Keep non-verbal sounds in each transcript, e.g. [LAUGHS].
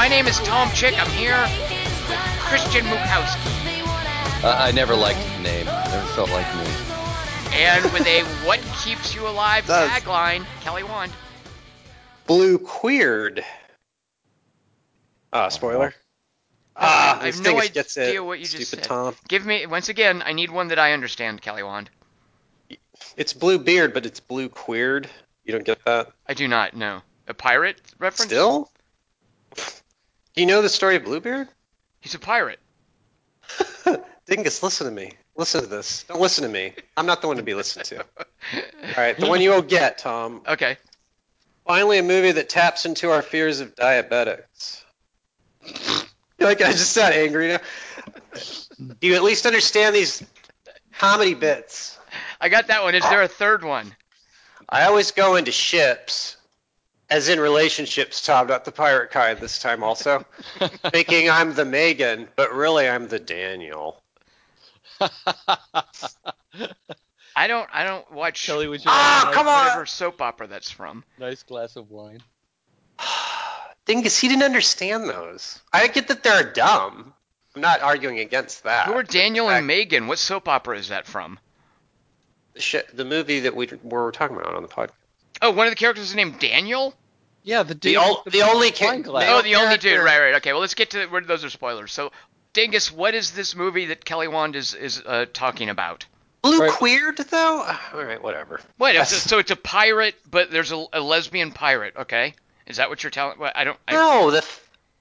My name is Tom Chick. I'm here with Christian Mukowski. Uh, I never liked the name. Never felt like me. And with a What Keeps You Alive Does. tagline, Kelly Wand. Blue queered. Ah, spoiler. Ah, I have no thing gets it. idea what you just Stupid said. Tom. Give me, once again, I need one that I understand, Kelly Wand. It's blue beard, but it's blue queered. You don't get that? I do not know. A pirate reference? Still? Do you know the story of Bluebeard? He's a pirate. [LAUGHS] Dingus, listen to me. Listen to this. Don't listen to me. I'm not the one to be listened to. All right, the one you will get, Tom. Okay. Finally, a movie that taps into our fears of diabetics. like I just sound angry now. Do you at least understand these comedy bits? I got that one. Is there a third one? I always go into ships, as in relationships, Tom, not the pirate kind this time also, [LAUGHS] thinking I'm the Megan, but really I'm the Daniel. I don't. I don't watch Kelly, would you Ah, like come nice, on! whatever soap opera that's from. nice glass of wine? [SIGHS] Dingus, he didn't understand those. I get that they're dumb. I'm not arguing against that. Who are Daniel I- and Megan? What soap opera is that from? The, sh- the movie that we were talking about on the podcast. Oh, one of the characters is named Daniel. Yeah, the dude. The, ol- with the only wine ca- glass. Oh, the only dude. Right, right. Okay. Well, let's get to where those are spoilers. So, Dingus, what is this movie that Kelly Wand is is uh, talking about? Blue Right. queered though. All right, whatever. Wait, Yes. so, so it's a pirate, but there's a, a lesbian pirate. Okay, is that what you're telling? Well, I don't. I, No, the.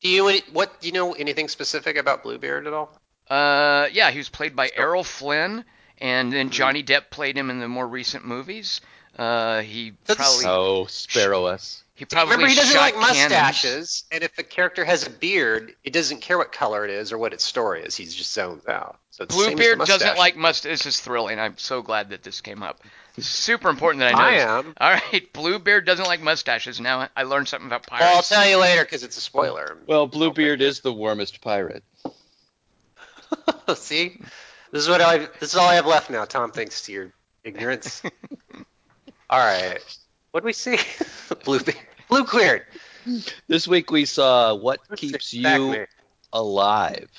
Do you any- what? Do you know anything specific about Bluebeard at all? Uh, yeah, he was played by So- Errol Flynn, and Mm-hmm. then Johnny Depp played him in the more recent movies. Uh, he That's- probably Oh, spare us. He probably Remember, he doesn't shot like cannons. mustaches, and if a character has a beard, it doesn't care what color it is or what its story is. He just zones out. So it's the same Bluebeard doesn't like must. This is thrilling. I'm so glad that this came up. Super important that I know. I am. All right, [LAUGHS] Bluebeard doesn't like mustaches. Now I learned something about pirates. Well, I'll tell you later because it's a spoiler. Well, Bluebeard is the warmest pirate. [LAUGHS] See, this is what I. This is all I have left now. Tom, thanks to your ignorance. [LAUGHS] all right, what do we see? Blue, blue cleared. This week we saw What Keeps Back You. Alive,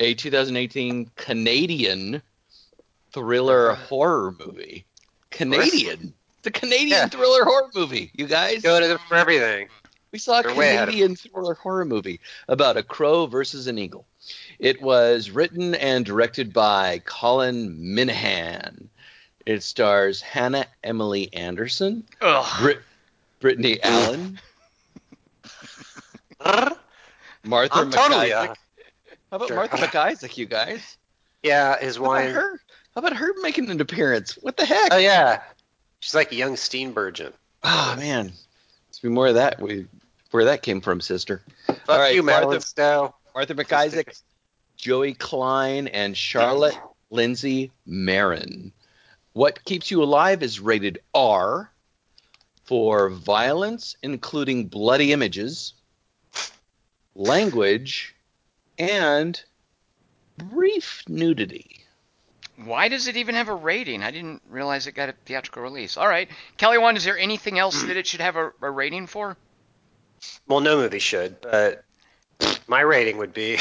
a 2018 Canadian thriller uh-huh. horror movie. Canadian. The Canadian Yeah. thriller horror movie, you guys. Go to them for everything. We saw a They're Canadian thriller horror movie about a crow versus an eagle. It was written and directed by Colin Minihan. It stars Hannah Emily Anderson, Ugh. Brit- Brittany [LAUGHS] Allen, [LAUGHS] Martha I'm totally. MacIsaac. Uh, How about Sure. Martha [LAUGHS] MacIsaac, you guys? yeah, his How wine. her? How about her making an appearance? What the heck? Oh yeah, she's like a young Steenburgen. Oh man, let's be more of that. We, where that came from, sister. Fuck All right, you, Martha- Stowe. Martha MacIsaac, Joey Klein, and Charlotte Lindsay Marron. What Keeps You Alive is rated R for violence, including bloody images, language, and brief nudity. Why does it even have a rating? I didn't realize it got a theatrical release. All right, Kelly Wand, is there anything else that it should have a, a rating for? Well, no movie should, but my rating would be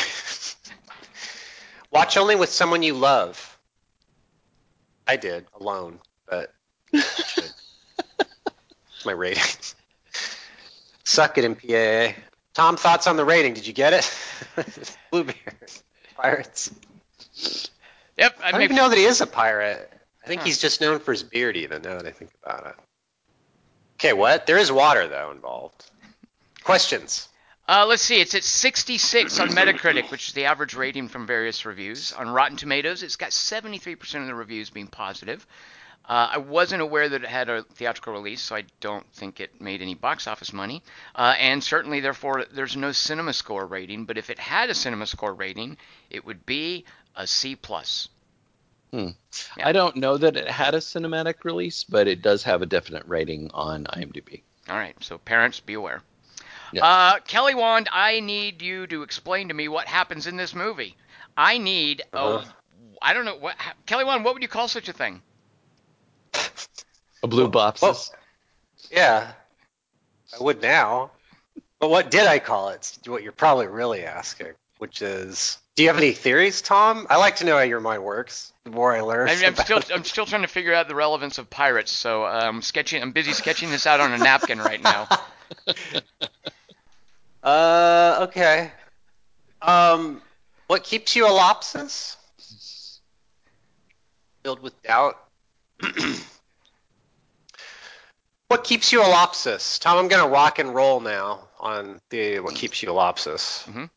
[LAUGHS] watch only with someone you love. I did alone, but you should. It's my rating. [LAUGHS] Suck it, MPAA. Tom, thoughts on the rating? Did you get it? [LAUGHS] Bluebeard. Pirates. Yep, I I don't even know that he is a pirate. I think Huh. he's just known for his beard, even now that I think about it. Okay, what? There is water, though, involved. Questions? Uh, let's see. It's at 66 on Metacritic, which is the average rating from various reviews. On Rotten Tomatoes, it's got 73% of the reviews being positive. Uh, I wasn't aware that it had a theatrical release, so I don't think it made any box office money. Uh, and certainly, therefore, there's no Cinema Score rating. But if it had a Cinema Score rating, it would be a C plus. Yeah. I don't know that it had a cinematic release, but it does have a definite rating on IMDb. All right, so parents, be aware. Yeah. Uh, Kelly Wand, I need you to explain to me what happens in this movie. I need, oh, Uh-huh. I don't know what Kelly Wand. What would you call such a thing? A blue bopsis. Well, yeah. I would now. But what did I call it? What you're probably really asking, which is, do you have any theories, Tom? I like to know how your mind works. The more I learn, I'm, I'm still it. I'm still trying to figure out the relevance of pirates. So I'm sketching. I'm busy sketching this out on a napkin right now. [LAUGHS] [LAUGHS] Uh, okay. Um, what keeps you a lopsis? Filled with doubt. [CLEARS THROAT] what keeps you a lopsis? Tom, I'm gonna rock and roll now on the what keeps you a lopsis. Mhm.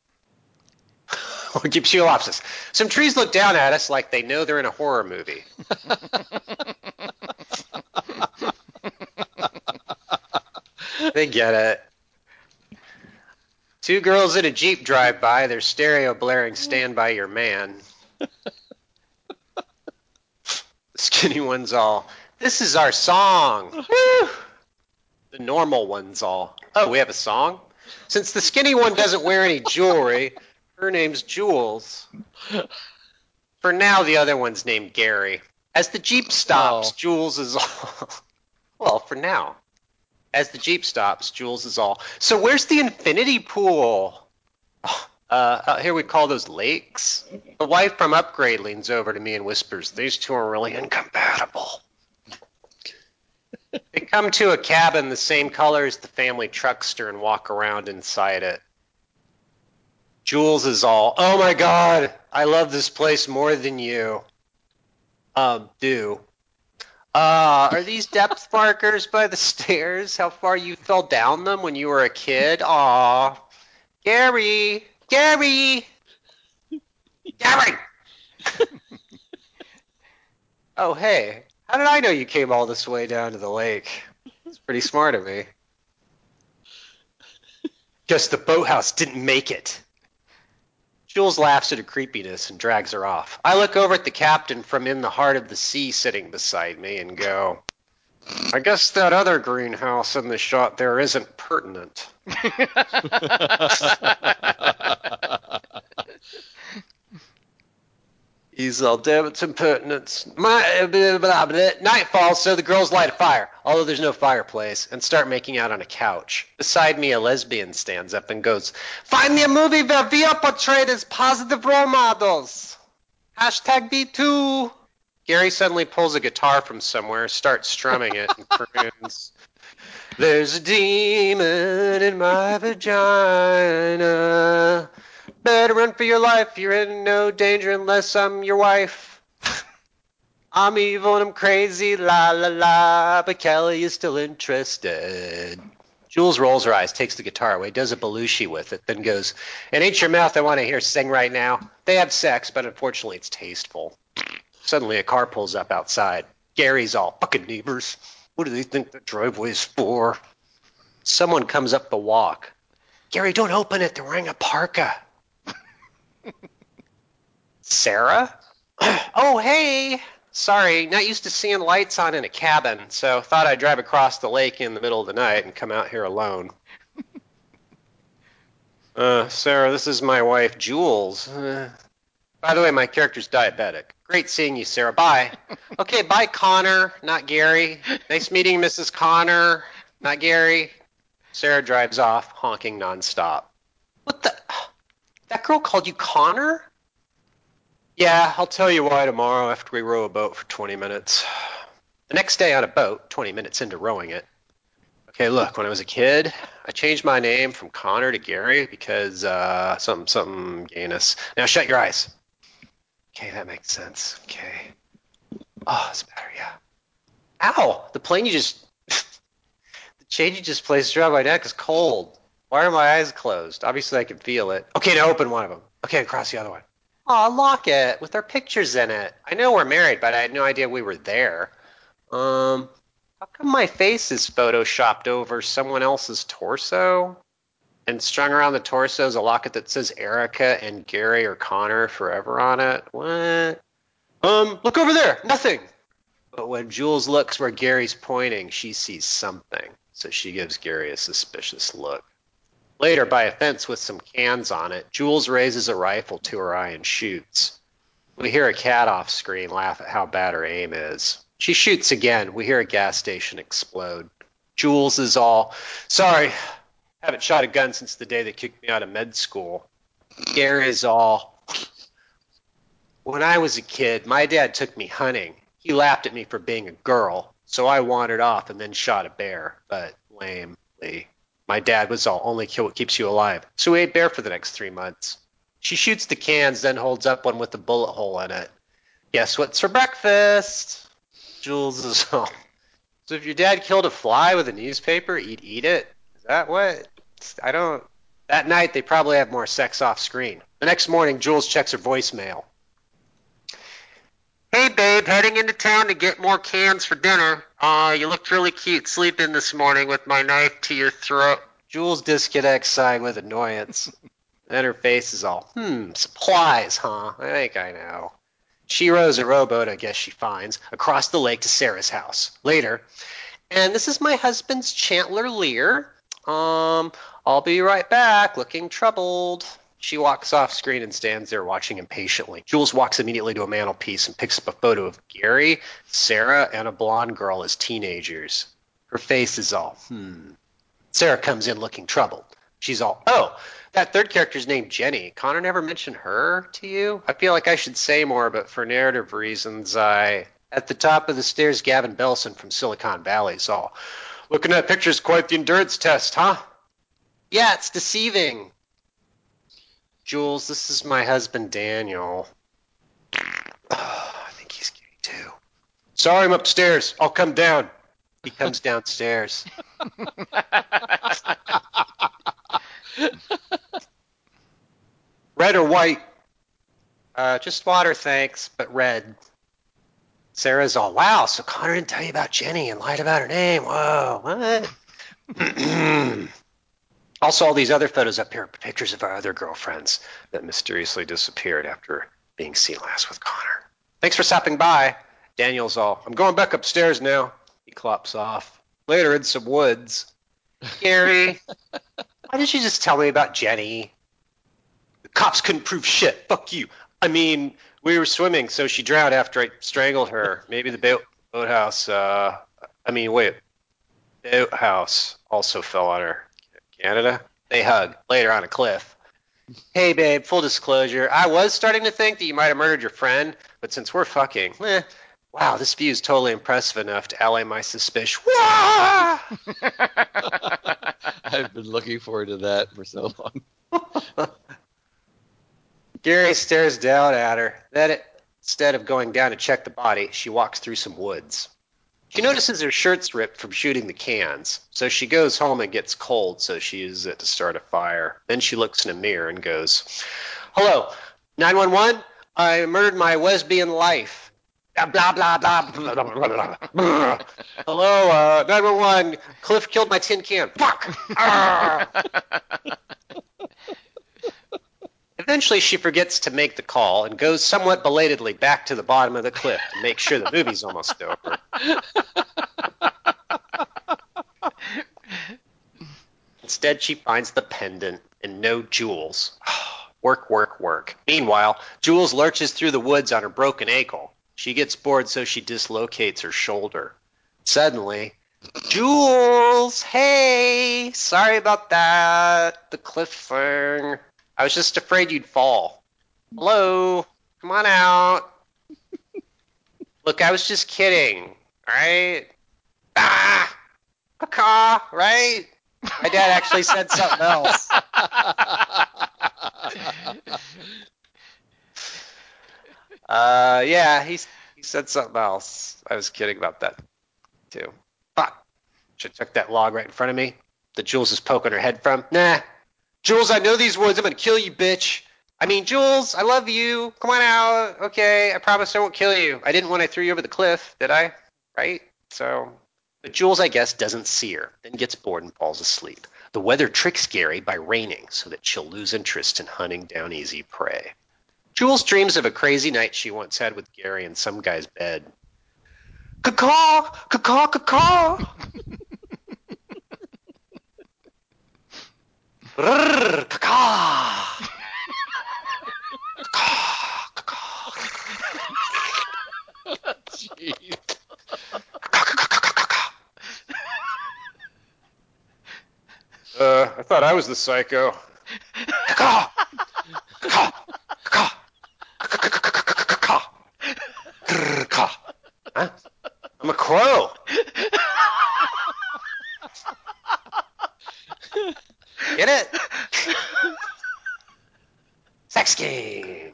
[LAUGHS] what keeps you a lopsis? Some trees look down at us like they know they're in a horror movie. [LAUGHS] they get it. Two girls in a Jeep drive by, their stereo blaring Stand By Your Man. the [LAUGHS] skinny one's all, This is our song. Woo! The normal one's all, Oh, we have a song? Since the skinny one doesn't wear any jewelry, her name's Jules. For now, the other one's named Gary. As the Jeep stops, Oh. Jules is all. [LAUGHS] well, for now. As the Jeep stops, Jules is all. So where's the infinity pool? Uh, out here we call those lakes. The wife from Upgrade leans over to me and whispers, These two are really incompatible. [LAUGHS] they come to a cabin the same color as the family truckster and walk around inside it. Jules is all, Oh my god, I love this place more than you. Um, do. Uh, are these depth [LAUGHS] markers by the stairs? How far you fell down them when you were a kid? Aw. Gary! Gary! Gary! [LAUGHS] oh, hey. How did I know you came all this way down to the lake? It's pretty smart of me. [LAUGHS] Guess the boathouse didn't make it. Jules laughs at her creepiness and drags her off. I look over at the captain from in the heart of the sea sitting beside me and go, I guess that other greenhouse in the shot there isn't pertinent. [LAUGHS] [LAUGHS] [LAUGHS] He's all, damn, it's impertinence. My, blah, blah, blah. Night falls, so the girls light a fire, although there's no fireplace, and start making out on a couch. Beside me, a lesbian stands up and goes, Find me a movie where we are portrayed as positive role models. Hashtag B2. Gary suddenly pulls a guitar from somewhere, starts strumming it, and [LAUGHS] croons. There's a demon in my vagina. Better run for your life. You're in no danger unless I'm your wife. [LAUGHS] I'm evil and I'm crazy, la la la. But Kelly is still interested. Jules rolls her eyes, takes the guitar away, does a Belushi with it, then goes, It ain't your mouth I want to hear sing right now. They have sex, but unfortunately it's tasteful. Suddenly a car pulls up outside. Gary's all, fucking neighbors. What do they think the driveway's for? Someone comes up the walk. Gary, don't open it. They're wearing a parka. Sarah? oh, hey. Sorry, not used to seeing lights on in a cabin, so thought I'd drive across the lake in the middle of the night and come out here alone. [LAUGHS] uh, Sarah, this is my wife, Jules. Uh, by the way, my character's diabetic. Great seeing you, Sarah. Bye. [LAUGHS] okay, bye, Connor, not Gary. Nice meeting Mrs. Connor, not Gary. Sarah drives off, honking nonstop. What the? That girl called you Connor? Yeah, I'll tell you why tomorrow after we row a boat for 20 minutes. The next day on a boat, 20 minutes into rowing it. Okay, look, when I was a kid, I changed my name from Connor to Gary because uh, something, something gayness. Now shut your eyes. Okay, that makes sense. Okay. Oh, it's better, yeah. Ow! The plane you just. [LAUGHS] the chain you just placed around my neck is cold. Why are my eyes closed? Obviously, I can feel it. Okay, now open one of them. Okay, cross the other one. Aw, locket with our pictures in it. I know we're married, but I had no idea we were there. Um, how come my face is photoshopped over someone else's torso? And strung around the torso is a locket that says Erica and Gary or Connor forever on it. What? Um, look over there. Nothing. But when Jules looks where Gary's pointing, she sees something. So she gives Gary a suspicious look. Later, by a fence with some cans on it, Jules raises a rifle to her eye and shoots. We hear a cat off screen laugh at how bad her aim is. She shoots again. We hear a gas station explode. Jules is all, sorry, haven't shot a gun since the day they kicked me out of med school. Gary is all, when I was a kid, my dad took me hunting. He laughed at me for being a girl, so I wandered off and then shot a bear, but lamely. My dad was all, only kill what keeps you alive. So we ate bear for the next three months. She shoots the cans, then holds up one with a bullet hole in it. Guess what's for breakfast? Jules is [LAUGHS] all. So if your dad killed a fly with a newspaper, he'd eat it? Is that what? I don't. That night, they probably have more sex off screen. The next morning, Jules checks her voicemail. Hey, babe, heading into town to get more cans for dinner. Uh, you looked really cute sleeping this morning with my knife to your throat. Jules disconnects, sighing with annoyance. [LAUGHS] then her face is all, hmm, supplies, huh? I think I know. She rows a rowboat, I guess she finds, across the lake to Sarah's house. Later, and this is my husband's Chandler Lear. Um, I'll be right back, looking troubled. She walks off screen and stands there watching impatiently. Jules walks immediately to a mantelpiece and picks up a photo of Gary, Sarah, and a blonde girl as teenagers. Her face is all, hmm. Sarah comes in looking troubled. She's all, oh, that third character's named Jenny. Connor never mentioned her to you? I feel like I should say more, but for narrative reasons, I. At the top of the stairs, Gavin Belson from Silicon Valley is all, looking at pictures quite the endurance test, huh? Yeah, it's deceiving. Jules, this is my husband Daniel. [SIGHS] I think he's gay too. Sorry, I'm upstairs. I'll come down. He comes downstairs. [LAUGHS] red or white? Uh, just water, thanks, but red. Sarah's all, wow, so Connor didn't tell you about Jenny and lied about her name. Whoa, what? [CLEARS THROAT] Also, all these other photos up here are pictures of our other girlfriends that mysteriously disappeared after being seen last with Connor. Thanks for stopping by. Daniel's all, I'm going back upstairs now. He clops off. Later in some woods. Gary, why didn't you just tell me about Jenny? The cops couldn't prove shit. Fuck you. I mean, we were swimming, so she drowned after I strangled her. Maybe the boat, boathouse, uh, I mean, wait. Boathouse also fell on her. Canada. They hug later on a cliff. Hey, babe, full disclosure, I was starting to think that you might have murdered your friend, but since we're fucking, eh, wow, this view is totally impressive enough to allay my suspicion. [LAUGHS] I've been looking forward to that for so long. Gary stares down at her. Then, it, instead of going down to check the body, she walks through some woods. She notices her shirt's ripped from shooting the cans, so she goes home and gets cold, so she uses it to start a fire. Then she looks in a mirror and goes, Hello, 911? I murdered my lesbian life. Blah, blah, blah, blah, blah, blah, blah, blah. Hello, uh, 911. Cliff killed my tin can. Fuck! [LAUGHS] [LAUGHS] [LAUGHS] Eventually, she forgets to make the call and goes somewhat belatedly back to the bottom of the cliff to make sure the movie's almost over. Instead, she finds the pendant and no jewels. [SIGHS] work, work, work. Meanwhile, Jules lurches through the woods on her broken ankle. She gets bored, so she dislocates her shoulder. Suddenly, Jules, hey, sorry about that. The cliff thing. I was just afraid you'd fall. Hello, come on out. [LAUGHS] Look, I was just kidding. All right. Ah, caw, right? My dad actually said something else. [LAUGHS] uh, yeah, he he said something else. I was kidding about that too. Fuck. Should check that log right in front of me The Jules is poking her head from. Nah, Jules, I know these words. I'm gonna kill you, bitch. I mean, Jules, I love you. Come on out. Okay, I promise I won't kill you. I didn't when I threw you over the cliff, did I? Right? So, but Jules, I guess, doesn't see her, then gets bored and falls asleep. The weather tricks Gary by raining so that she'll lose interest in hunting down easy prey. Jules dreams of a crazy night she once had with Gary in some guy's bed. Caw, caw, caw, caw. [LAUGHS] Jeez. thought I was the psycho. I'm a crow. Get it? [LAUGHS] Sex game.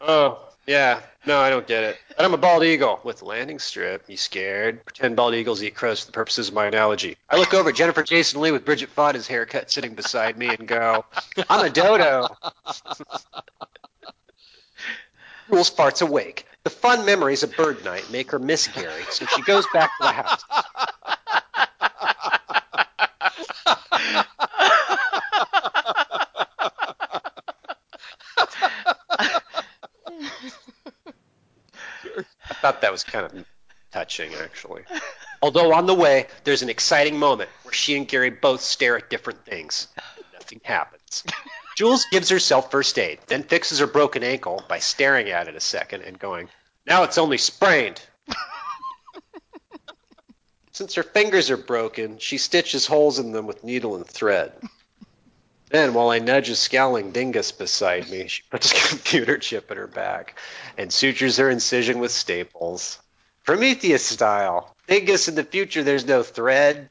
Oh, yeah. No, I don't get it. But I'm a bald eagle with landing strip. You scared? Pretend bald eagles eat crows for the purposes of my analogy. I look over at Jennifer Jason Leigh with Bridget Fonda's haircut sitting beside me and go, I'm a dodo. [LAUGHS] Jules farts awake. The fun memories of bird night make her miss Gary, so she goes back to the house. I thought that was kind of touching, actually. Although on the way, there's an exciting moment where she and Gary both stare at different things. Nothing happens. Jules gives herself first aid, then fixes her broken ankle by staring at it a second and going, Now it's only sprained. Since her fingers are broken, she stitches holes in them with needle and thread. Then, while I nudge a scowling dingus beside me, she puts a [LAUGHS] computer chip in her back and sutures her incision with staples. Prometheus style. Dingus in the future, there's no thread.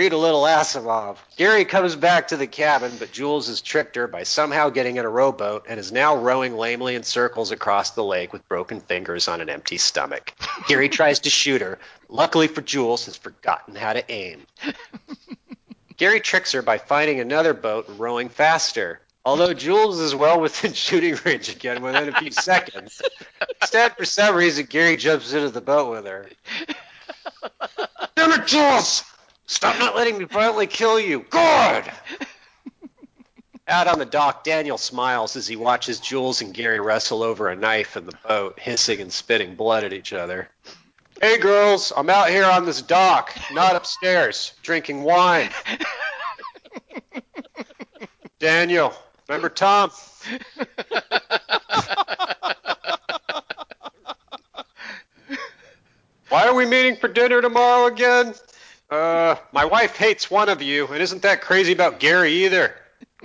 Read a little Asimov. Gary comes back to the cabin, but Jules has tricked her by somehow getting in a rowboat and is now rowing lamely in circles across the lake with broken fingers on an empty stomach. Gary tries to shoot her. Luckily for Jules, has forgotten how to aim. Gary tricks her by finding another boat and rowing faster. Although Jules is well within [LAUGHS] shooting range again within a few seconds. Instead, for some reason, Gary jumps into the boat with her. Damn it, Jules! Stop not letting me violently kill you. Good! [LAUGHS] Out on the dock, Daniel smiles as he watches Jules and Gary wrestle over a knife in the boat, hissing and spitting blood at each other. Hey, girls, I'm out here on this dock, not upstairs, drinking wine. [LAUGHS] Daniel, remember Tom? [LAUGHS] Why are we meeting for dinner tomorrow again? Uh, my wife hates one of you, and isn't that crazy about Gary either? [LAUGHS]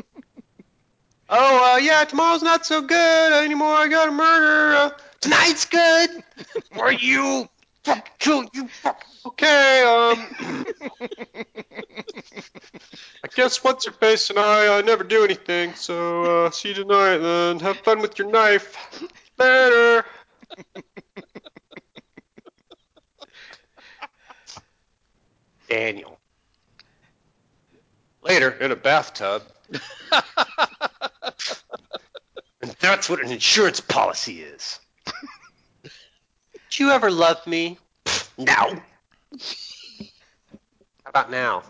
oh, uh, yeah, tomorrow's not so good anymore. I got a murder. Uh, tonight's good. [LAUGHS] Are you? Fuck, kill you. Fuck. Okay, um. [LAUGHS] I guess what's her face and I uh, never do anything, so uh, see you tonight then. Have fun with your knife. Later. Daniel. Later, in a bathtub. [LAUGHS] and that's what an insurance policy is. Did you ever love me? No. How about now?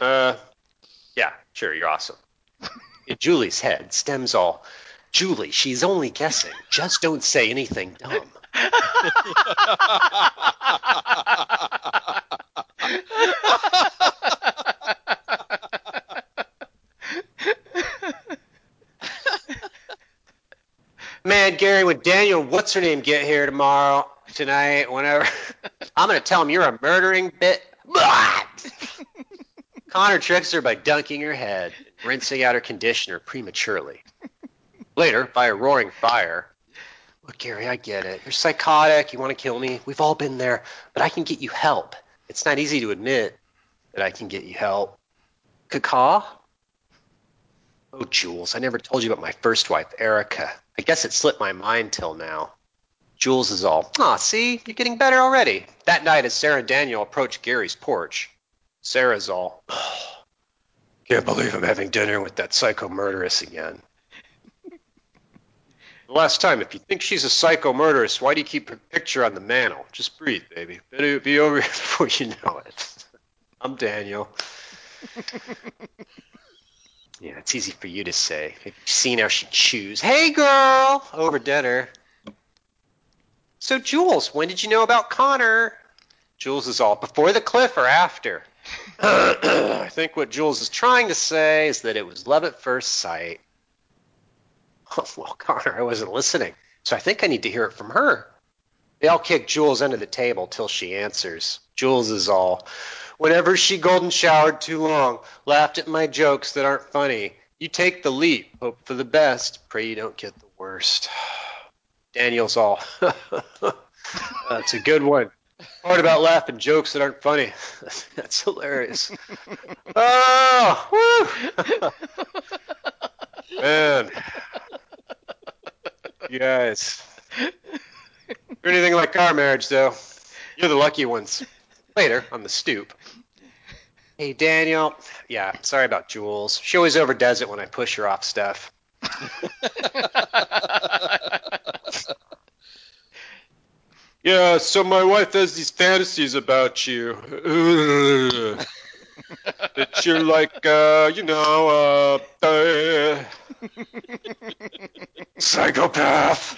Uh, yeah, sure, you're awesome. In Julie's head stems all. Julie, she's only guessing. Just don't say anything dumb. Man, Gary, when Daniel, what's her name, get here tomorrow, tonight, whenever, I'm gonna tell him you're a murdering bit. [LAUGHS] Connor tricks her by dunking her head, rinsing out her conditioner prematurely. Later, by a roaring fire. Look, Gary, I get it. You're psychotic. You want to kill me. We've all been there, but I can get you help. It's not easy to admit that I can get you help. Cacaw? Oh, Jules, I never told you about my first wife, Erica. I guess it slipped my mind till now. Jules is all, ah, see, you're getting better already. That night, as Sarah and Daniel approach Gary's porch, Sarah's all, oh, [SIGHS] can't believe I'm having dinner with that psycho murderess again. The last time, if you think she's a psycho murderess, why do you keep her picture on the mantle? Just breathe, baby. Better be over here [LAUGHS] before you know it. [LAUGHS] I'm Daniel. [LAUGHS] Yeah, it's easy for you to say. Have you seen how she chews? Hey, girl! Over dinner. So, Jules, when did you know about Connor? Jules is all before the cliff or after? [COUGHS] [COUGHS] I think what Jules is trying to say is that it was love at first sight. [LAUGHS] Well, Connor, I wasn't listening, so I think I need to hear it from her. They all kick Jules under the table till she answers. Jules is all, whenever she golden showered too long, laughed at my jokes that aren't funny. You take the leap, hope for the best, pray you don't get the worst. [SIGHS] Daniel's all. [LAUGHS] That's a good one. Part about laughing jokes that aren't funny. [LAUGHS] That's hilarious. Oh! Man. Guys. You're anything like our marriage, though. You're the lucky ones. Later, on the stoop. Hey, Daniel. Yeah, sorry about Jules. She always overdoes it when I push her off stuff. [LAUGHS] Yeah, so my wife has these fantasies about you. [LAUGHS] that you're like, uh, you know, uh, uh psychopath.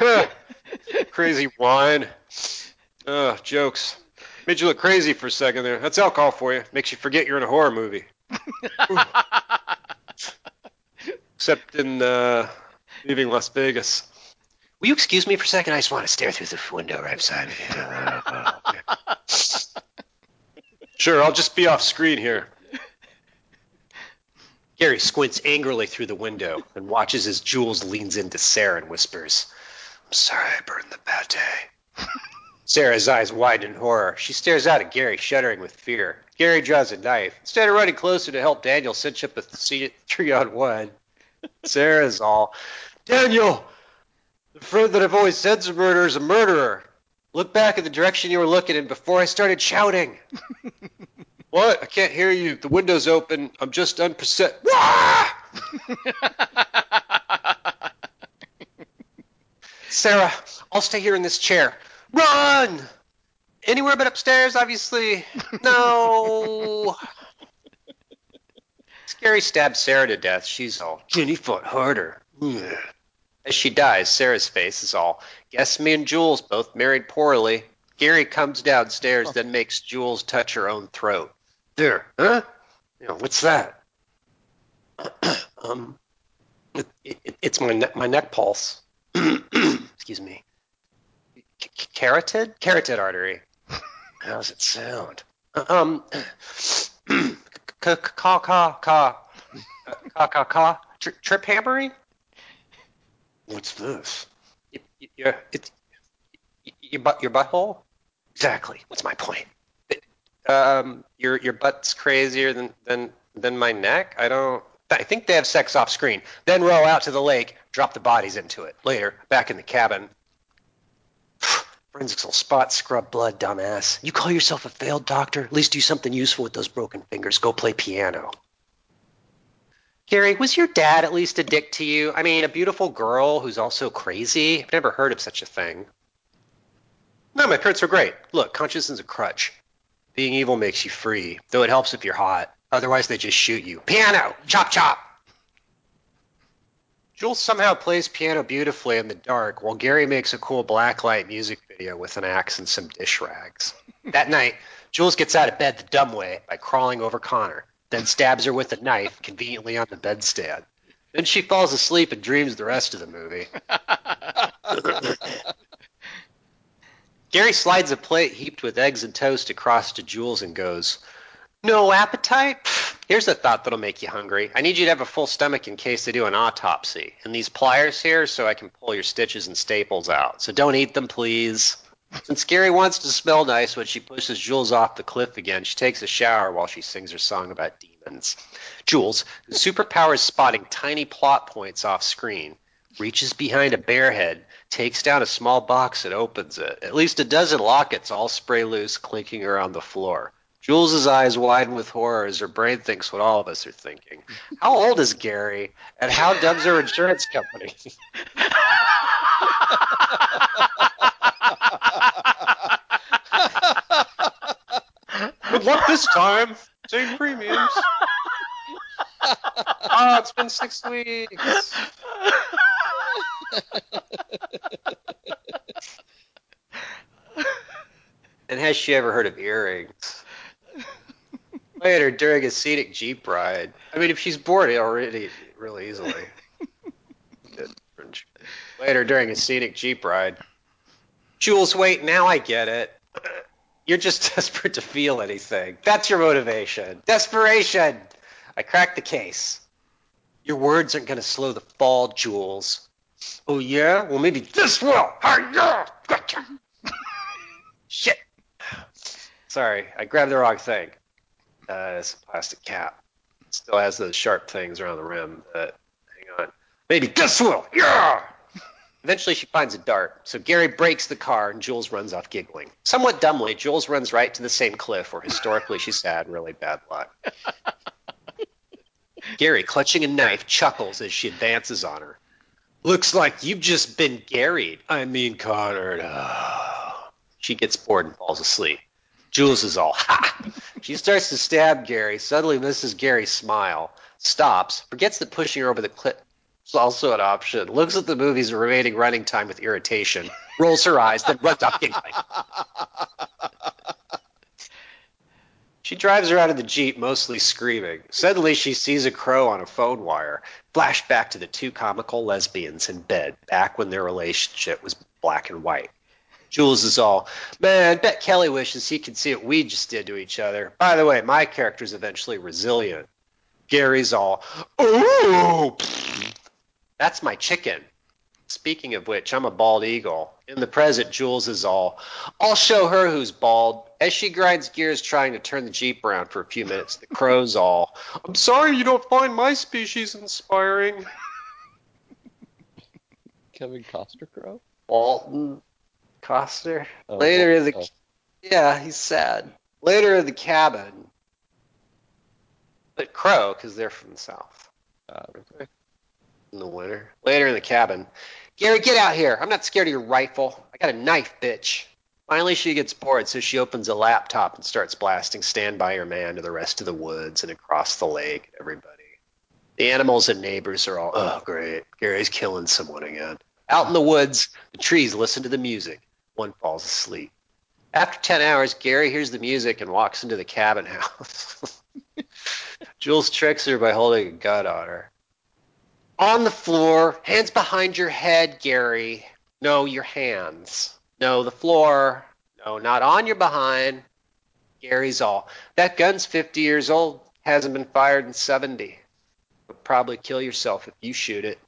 [LAUGHS] crazy wine. Uh, jokes. Made you look crazy for a second there. That's alcohol for you. Makes you forget you're in a horror movie. [LAUGHS] Except in uh, leaving Las Vegas. Will you excuse me for a second? I just want to stare through the window right beside me. sure, I'll just be off screen here. Gary squints angrily through the window and watches as Jules leans into Sarah and whispers, I'm sorry I burned the pate. Sarah's eyes widen in horror. She stares out at Gary, shuddering with fear. Gary draws a knife. Instead of running closer to help Daniel cinch up a three on one, Sarah's all, Daniel, the friend that I've always said's a murderer is a murderer. Look back in the direction you were looking in before I started shouting. What? I can't hear you. The window's open. I'm just unpercent. [LAUGHS] Sarah, I'll stay here in this chair. Run! Anywhere but upstairs, obviously. No. [LAUGHS] Scary stabs Sarah to death. She's all, Jenny fought harder. As she dies, Sarah's face is all, guess me and Jules both married poorly. Gary comes downstairs, oh. then makes Jules touch her own throat. There, huh? You know, what's that? [CLEARS THROAT] um, it, it, it's my ne- my neck pulse. [CLEARS THROAT] Excuse me. carotid? Carotid artery. How's it sound? Um, [CLEARS THROAT] ca ca ca ca ca ca trip hammering. What's this? Your butt, your butthole. Exactly. What's my point? Um, your your butt's crazier than than than my neck. I don't. I think they have sex off screen. Then row out to the lake, drop the bodies into it. Later, back in the cabin. [SIGHS] Forensics will spot scrub blood, dumbass. You call yourself a failed doctor? At least do something useful with those broken fingers. Go play piano. Gary, was your dad at least a dick to you? I mean, a beautiful girl who's also crazy? I've never heard of such a thing. No, my parents were great. Look, conscience is a crutch. Being evil makes you free, though it helps if you're hot. Otherwise, they just shoot you. Piano! Chop chop! Jules somehow plays piano beautifully in the dark, while Gary makes a cool blacklight music video with an axe and some dish rags. that night, Jules gets out of bed the dumb way by crawling over Connor then stabs her with a knife conveniently on the bedstand. Then she falls asleep and dreams the rest of the movie. [LAUGHS] Gary slides a plate heaped with eggs and toast across to Jules and goes, No appetite? Here's a thought that'll make you hungry. I need you to have a full stomach in case they do an autopsy. And these pliers here so I can pull your stitches and staples out. So don't eat them, please. Since Gary wants to smell nice when she pushes Jules off the cliff again, she takes a shower while she sings her song about demons. Jules, whose superpower is spotting tiny plot points off screen, reaches behind a bear head, takes down a small box and opens it. At least a dozen lockets all spray loose, clinking around the floor. Jules's eyes widen with horror as her brain thinks what all of us are thinking. How old is Gary? And how dumb's her insurance company? [LAUGHS] Good luck this time. Same premiums. oh, [LAUGHS] it's been six weeks. And has she ever heard of earrings? Later, during a scenic Jeep ride. I mean, if she's bored already really easily. Later, during a scenic Jeep ride. Jules, wait, now I get it. You're just [LAUGHS] desperate to feel anything. That's your motivation. Desperation. I cracked the case. Your words aren't going to slow the fall, Jules. Oh, yeah? Well, maybe this will. Hi, yeah. Gotcha. Shit. Sorry, I grabbed the wrong thing. Uh, it's a plastic cap. It still has those sharp things around the rim. But hang on. Maybe this will. Yeah. Eventually, she finds a dart. So Gary breaks the car, and Jules runs off giggling. Somewhat dumbly, Jules runs right to the same cliff where historically she's had really bad luck. Gary, clutching a knife, chuckles as she advances on her. Looks like you've just been Garried. I mean, Conard. Uh, she gets bored and falls asleep. Jules is all ha. She starts to stab Gary, suddenly misses Gary's smile, stops, forgets that pushing her over the cliff is also an option, looks at the movie's remaining running time with irritation, rolls her eyes, then runs giggling. She drives her out of the Jeep, mostly screaming. Suddenly, she sees a crow on a phone wire. Flashback to the two comical lesbians in bed, back when their relationship was black and white. Jules is all, man, bet Kelly wishes he could see what we just did to each other. By the way, my character's eventually resilient. Gary's all, ooh, that's my chicken. Speaking of which, I'm a bald eagle. In the present, Jules is all, I'll show her who's bald. As she grinds gears trying to turn the Jeep around for a few minutes, the crow's all, I'm sorry you don't find my species inspiring. [LAUGHS] Kevin Costner Crow? Walton Coster. Oh, Later in the oh. yeah, he's sad. Later in the cabin, but Crow because they're from the south Uh, okay. in the winter. Later in the cabin, Gary, get out here! I'm not scared of your rifle. I got a knife, bitch. Finally, she gets bored, so she opens a laptop and starts blasting "Stand by Your Man" to the rest of the woods and across the lake. Everybody, the animals and neighbors are all, oh great, Gary's killing someone again. Out in the woods, the trees listen to the music. One falls asleep. After 10 hours, Gary hears the music and walks into the cabin house. [LAUGHS] Jules tricks her by holding a gun on her. On the floor, hands behind your head, Gary. No, your hands. No, the floor. No, not on your behind. Gary's all. That gun's 50 years old. Hasn't been fired in 70. You'll probably kill yourself if you shoot it.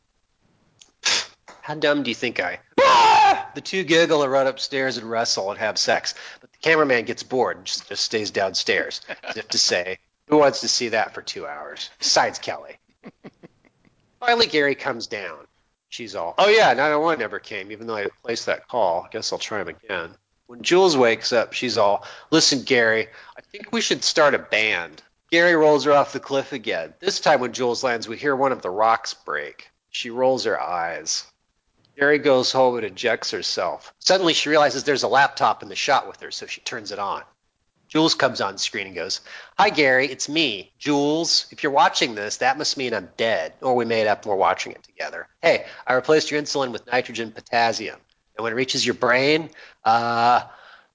[SIGHS] How dumb do you think I? Ah! The two giggle and run upstairs and wrestle and have sex, but the cameraman gets bored and just, just stays downstairs, as if to say, "Who wants to see that for two hours?" Besides Kelly. [LAUGHS] Finally, Gary comes down. She's all, "Oh yeah, 901 never came, even though I placed that call. I Guess I'll try him again." When Jules wakes up, she's all, "Listen, Gary, I think we should start a band." Gary rolls her off the cliff again. This time, when Jules lands, we hear one of the rocks break. She rolls her eyes. Gary goes home and ejects herself. Suddenly, she realizes there's a laptop in the shot with her, so she turns it on. Jules comes on screen and goes, Hi, Gary, it's me, Jules. If you're watching this, that must mean I'm dead, or we made up and we're watching it together. Hey, I replaced your insulin with nitrogen potassium. And when it reaches your brain, uh,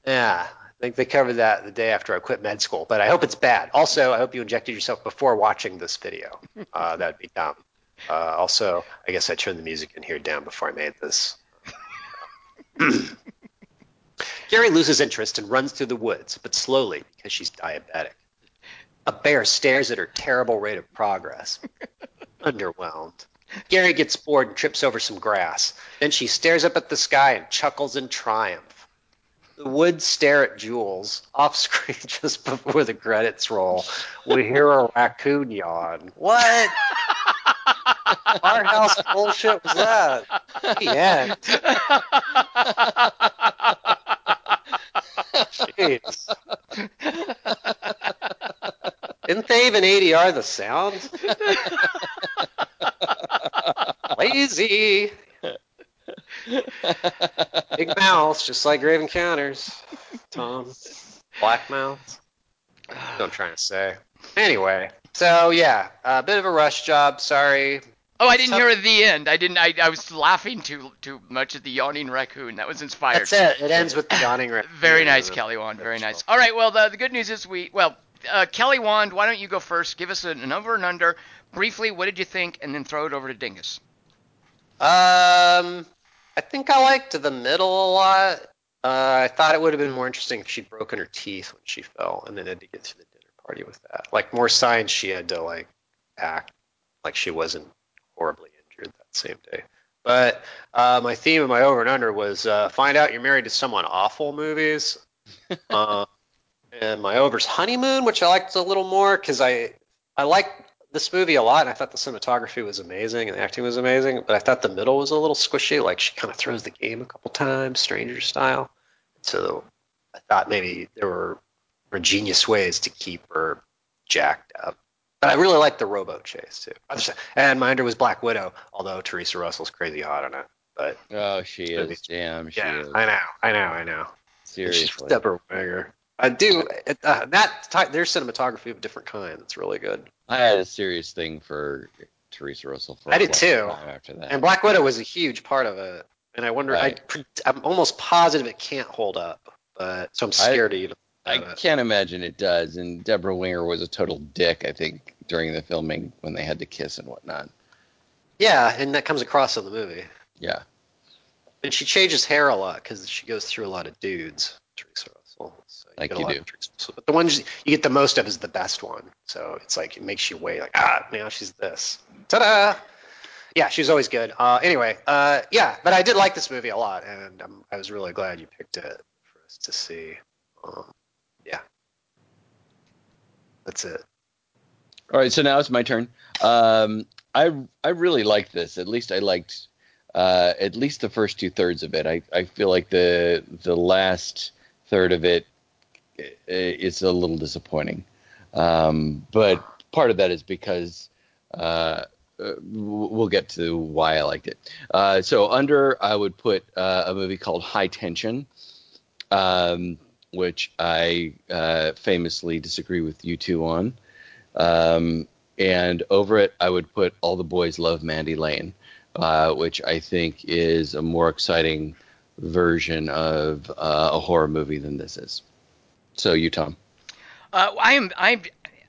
yeah, I think they covered that the day after I quit med school, but I hope it's bad. Also, I hope you injected yourself before watching this video. Uh, that'd be dumb. Uh, also, I guess I turned the music in here down before I made this. [CLEARS THROAT] Gary loses interest and runs through the woods, but slowly because she's diabetic. A bear stares at her terrible rate of progress. [LAUGHS] Underwhelmed. Gary gets bored and trips over some grass. Then she stares up at the sky and chuckles in triumph. The woods stare at Jules. Off screen, [LAUGHS] just before the credits roll, we hear a raccoon yawn. What? [LAUGHS] Our house bullshit was that? The end. Jeez. [LAUGHS] Didn't they even ADR the sound? [LAUGHS] Lazy. Big mouths, just like Grave Encounters. Tom. Black mouths. What I'm trying to say. Anyway, so yeah, a bit of a rush job. Sorry. Oh, I didn't So- hear the end. I didn't. I, I was laughing too too much at the yawning raccoon. That was inspired. That's it. It ends with the yawning raccoon. [COUGHS] Very nice, Kelly Wand. Very nice. All right. Well, the, the good news is we. Well, uh, Kelly Wand, why don't you go first? Give us an, an over and under. Briefly, what did you think, and then throw it over to Dingus. Um, I think I liked the middle a lot. Uh, I thought it would have been more interesting if she'd broken her teeth when she fell, and then had to get to the dinner party with that. Like more signs she had to like act like she wasn't horribly injured that same day. But uh, my theme of my over and under was uh, find out you're married to someone awful movies. uh, [LAUGHS] and my over's honeymoon, which I liked a little more because I I liked this movie a lot. And I thought the cinematography was amazing and the acting was amazing, but I thought the middle was a little squishy. Like she kind of throws the game a couple times, Stranger style. So I thought maybe there were ingenious ways to keep her jacked up. But I really liked the rowboat chase too. [LAUGHS] And my under was Black Widow, although Theresa Russell's crazy hot on it. But oh, she is. Damn, she yeah, is. I know, I know, I know. Seriously, Debra Winger. I do. Uh, that type, there's cinematography of a different kind. It's really good. I had a serious thing for Theresa Russell. For I did too. After that, and Black Widow was a huge part of it. And I wonder. Right. I, I'm almost positive it can't hold up. But so I'm scared I, to even. I it. can't imagine it does. And Debra Winger was a total dick. I think during the filming when they had to kiss and whatnot. Yeah, and that comes across in the movie. Yeah. And she changes hair a lot because she goes through a lot of dudes. Theresa Russell. So you like you do. But the ones you get the most of is the best one. So it's like it makes you wait. Like ah, now she's this. Ta-da! Yeah, she's always good. Uh, anyway, uh, yeah, but I did like this movie a lot, and um, I was really glad you picked it for us to see. Um, that's it. All right, so now it's my turn. Um, I I really liked this. At least I liked uh, at least the first two thirds of it. I, I feel like the the last third of it is a little disappointing. Um, but part of that is because uh, we'll get to why I liked it. Uh, so under I would put uh, a movie called High Tension, um, which I uh, famously disagree with you two on. Um, and over it, I would put All the Boys Love Mandy Lane, uh, which I think is a more exciting version of uh, a horror movie than this is. So you, Tom. Uh, I am I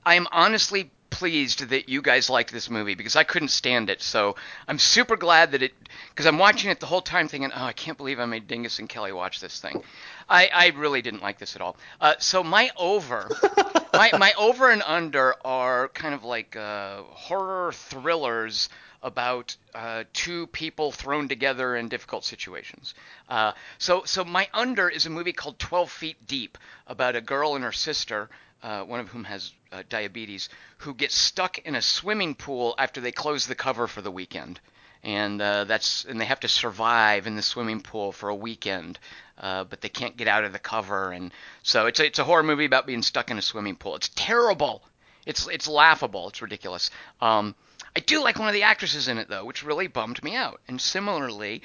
I am honestly pleased that you guys liked this movie because I couldn't stand it. So I'm super glad that it because I'm watching it the whole time thinking, oh, I can't believe I made Dingus and Kelly watch this thing. I, I really didn't like this at all. Uh, so my over, [LAUGHS] my my over and under are kind of like uh, horror thrillers about uh, two people thrown together in difficult situations. Uh, so, so my under is a movie called Twelve Feet Deep about a girl and her sister, uh, one of whom has uh, diabetes, who get stuck in a swimming pool after they close the cover for the weekend. And uh, that's and they have to survive in the swimming pool for a weekend, uh, but they can't get out of the cover. And so it's a, it's a horror movie about being stuck in a swimming pool. It's terrible. It's it's laughable. It's ridiculous. Um, I do like one of the actresses in it though, which really bummed me out. And similarly,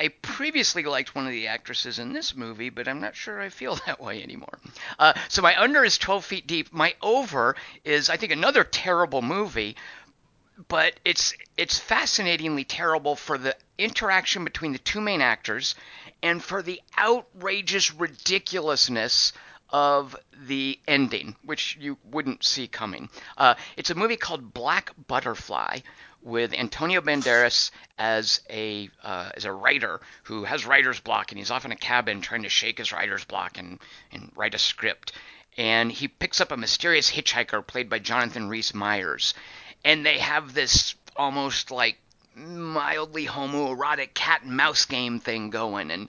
I previously liked one of the actresses in this movie, but I'm not sure I feel [LAUGHS] that way anymore. Uh, so my under is 12 feet deep. My over is, I think, another terrible movie, but it's it's fascinatingly terrible for the interaction between the two main actors and for the outrageous ridiculousness of the ending, which you wouldn't see coming. Uh, it's a movie called Black Butterfly with Antonio Banderas as a uh, as a writer who has writer's block and he's off in a cabin trying to shake his writer's block and and write a script. And he picks up a mysterious hitchhiker played by Jonathan Rhys Meyers, and they have this almost like mildly homoerotic cat and mouse game thing going and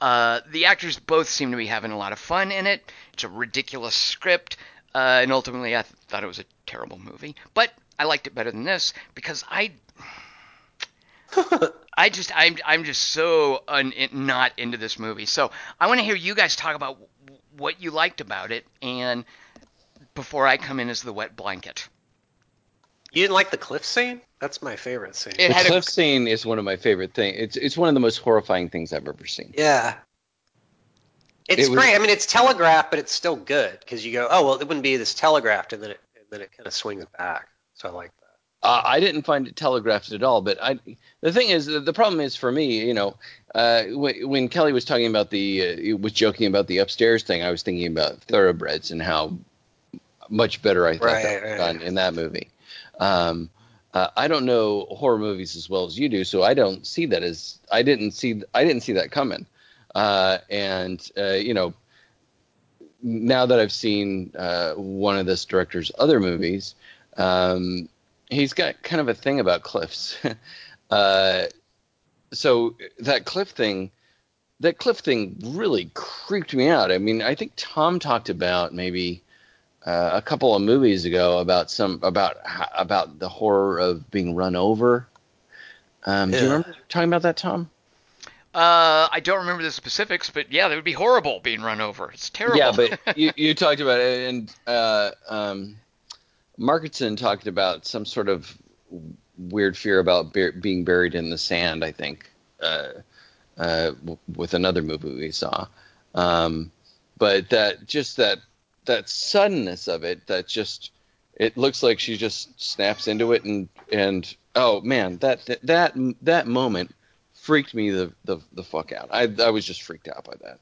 uh, the actors both seem to be having a lot of fun in it. It's a ridiculous script, uh, and ultimately I th- thought it was a terrible movie. But I liked it better than this because I, [LAUGHS] I just I'm I'm just so un, not into this movie. So I want to hear you guys talk about what you liked about it, and before I come in as the wet blanket. You didn't like the cliff scene? That's my favorite scene. It the cliff a... scene is one of my favorite things. It's it's one of the most horrifying things I've ever seen. Yeah. It's it was... great. I mean, it's telegraphed, but it's still good because you go, oh well, it wouldn't be this telegraphed, and then it and then it kind of swings back. So I like that. Uh, I didn't find it telegraphed at all, but I. The thing is, the problem is for me, you know, uh, when, when, Kelly was talking about the, uh, was joking about the upstairs thing, I was thinking about Thoroughbreds and how much better I thought right, that was done in that movie. Um, uh, I don't know horror movies as well as you do, so I don't see that as I didn't see I didn't see that coming. uh, and uh, you know, now that I've seen uh, one of this director's other movies, um, he's got kind of a thing about cliffs. [LAUGHS] uh, so that cliff thing, that cliff thing really creeped me out. I mean, I think Tom talked about maybe uh, a couple of movies ago about some about about the horror of being run over. Um, Do you remember talking about that, Tom? Uh, I don't remember the specifics, but yeah, that would be horrible being run over. It's terrible. Yeah, but [LAUGHS] you, you talked about it, and uh, um, Markinson talked about some sort of weird fear about bur- being buried in the sand. I think uh, uh, w- with another movie we saw, um, but that just that that suddenness of it, that just it looks like she just snaps into it, and and oh man, that that that, moment freaked me the, the the fuck out. I I was just freaked out by that.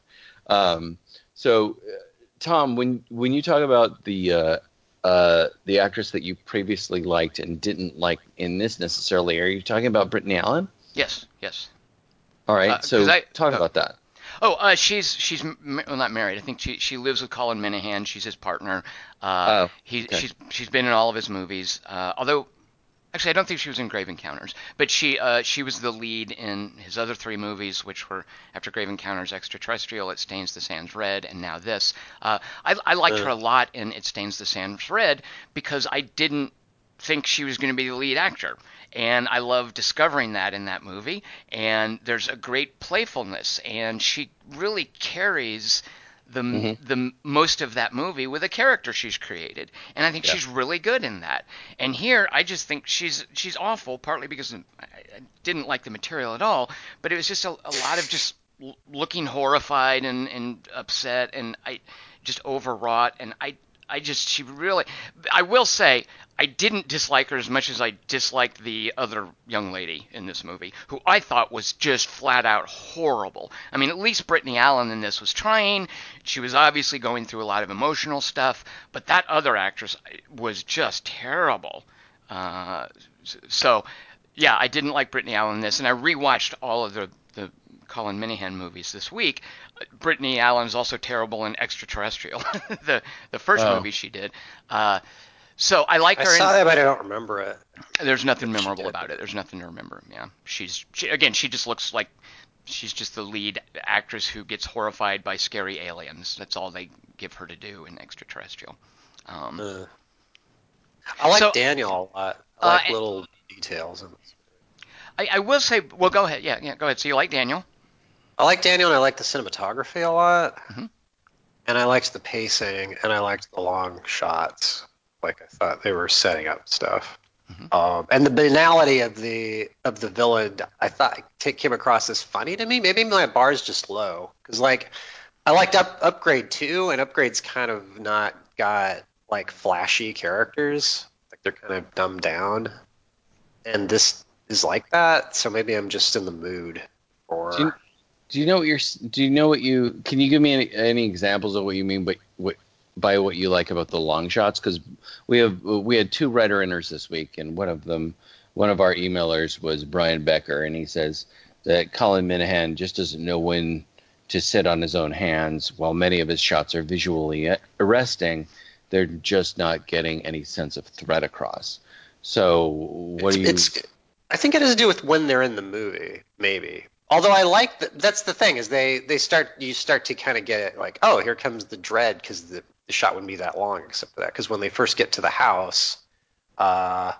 Um, so, uh, Tom, when when you talk about the uh, uh, the actress that you previously liked and didn't like in this necessarily, are you talking about Brittany Allen? yes, yes. All right, Uh, so I- talk oh. about that. Oh, uh, she's she's well, not married. I think she she lives with Colin Minihan. She's his partner. Uh, Oh, he okay. she's she's been in all of his movies. Uh, although, actually, I don't think she was in Grave Encounters, but she uh, she was the lead in his other three movies, which were after Grave Encounters, Extraterrestrial, It Stains the Sands Red, and now this. Uh, I I liked her a lot in It Stains the Sands Red because I didn't think she was going to be the lead actor. And I love discovering that in that movie. And there's a great playfulness, and she really carries the mm-hmm. the most of that movie with a character she's created. And I think Yeah. she's really good in that. And here, I just think she's she's awful, partly because I, I didn't like the material at all, but it was just a, a lot of just looking horrified and, and upset and I just overwrought and I I just she really I will say I didn't dislike her as much as I disliked the other young lady in this movie who I thought was just flat out horrible. I mean at least Brittany Allen in this was trying. She was obviously going through a lot of emotional stuff, but that other actress was just terrible. Uh, so yeah, I didn't like Brittany Allen in this and I rewatched all of the Colin Minihan movies this week. Brittany Allen is also terrible in Extraterrestrial, [LAUGHS] the the first Oh. movie she did. Uh, so I like her. I her. saw in, that, but I don't remember it. There's nothing But memorable about it. There's nothing to remember. Yeah, she's she, again. She just looks like she's just the lead actress who gets horrified by scary aliens. That's all they give her to do in Extraterrestrial. Um, Uh, I like So- Daniel a lot. I Uh, like and- little details. I, I will say, well, go ahead. Yeah, yeah, go ahead. So you like Daniel? I like Daniel, and I like the cinematography a lot. Mhm. And I liked the pacing, and I liked the long shots. Like I thought they were setting up stuff. Mhm. Um, and the banality of the of the villain, I thought came across as funny to me. Maybe my bar is just low because like I liked up, Upgrade too, and Upgrade's kind of not got like flashy characters. Like they're kind of dumbed down, and this is like that. So maybe I'm just in the mood for. Do you- Do you know what you're? Do you know what you? Can you give me any, any examples of what you mean by what by what you like about the long shots? Because we have we had two writer inners this week, and one of them, one of our emailers was Brian Becker, and he says that Colin Minihan just doesn't know when to sit on his own hands. While many of his shots are visually arresting, they're just not getting any sense of threat across. So what it's, do you? it's I think it has to do with when they're in the movie, maybe. Although I like that. That's the thing is they they start you start to kind of get it like oh here comes the dread because the, the shot wouldn't be that long except for that because when they first get to the house, uh,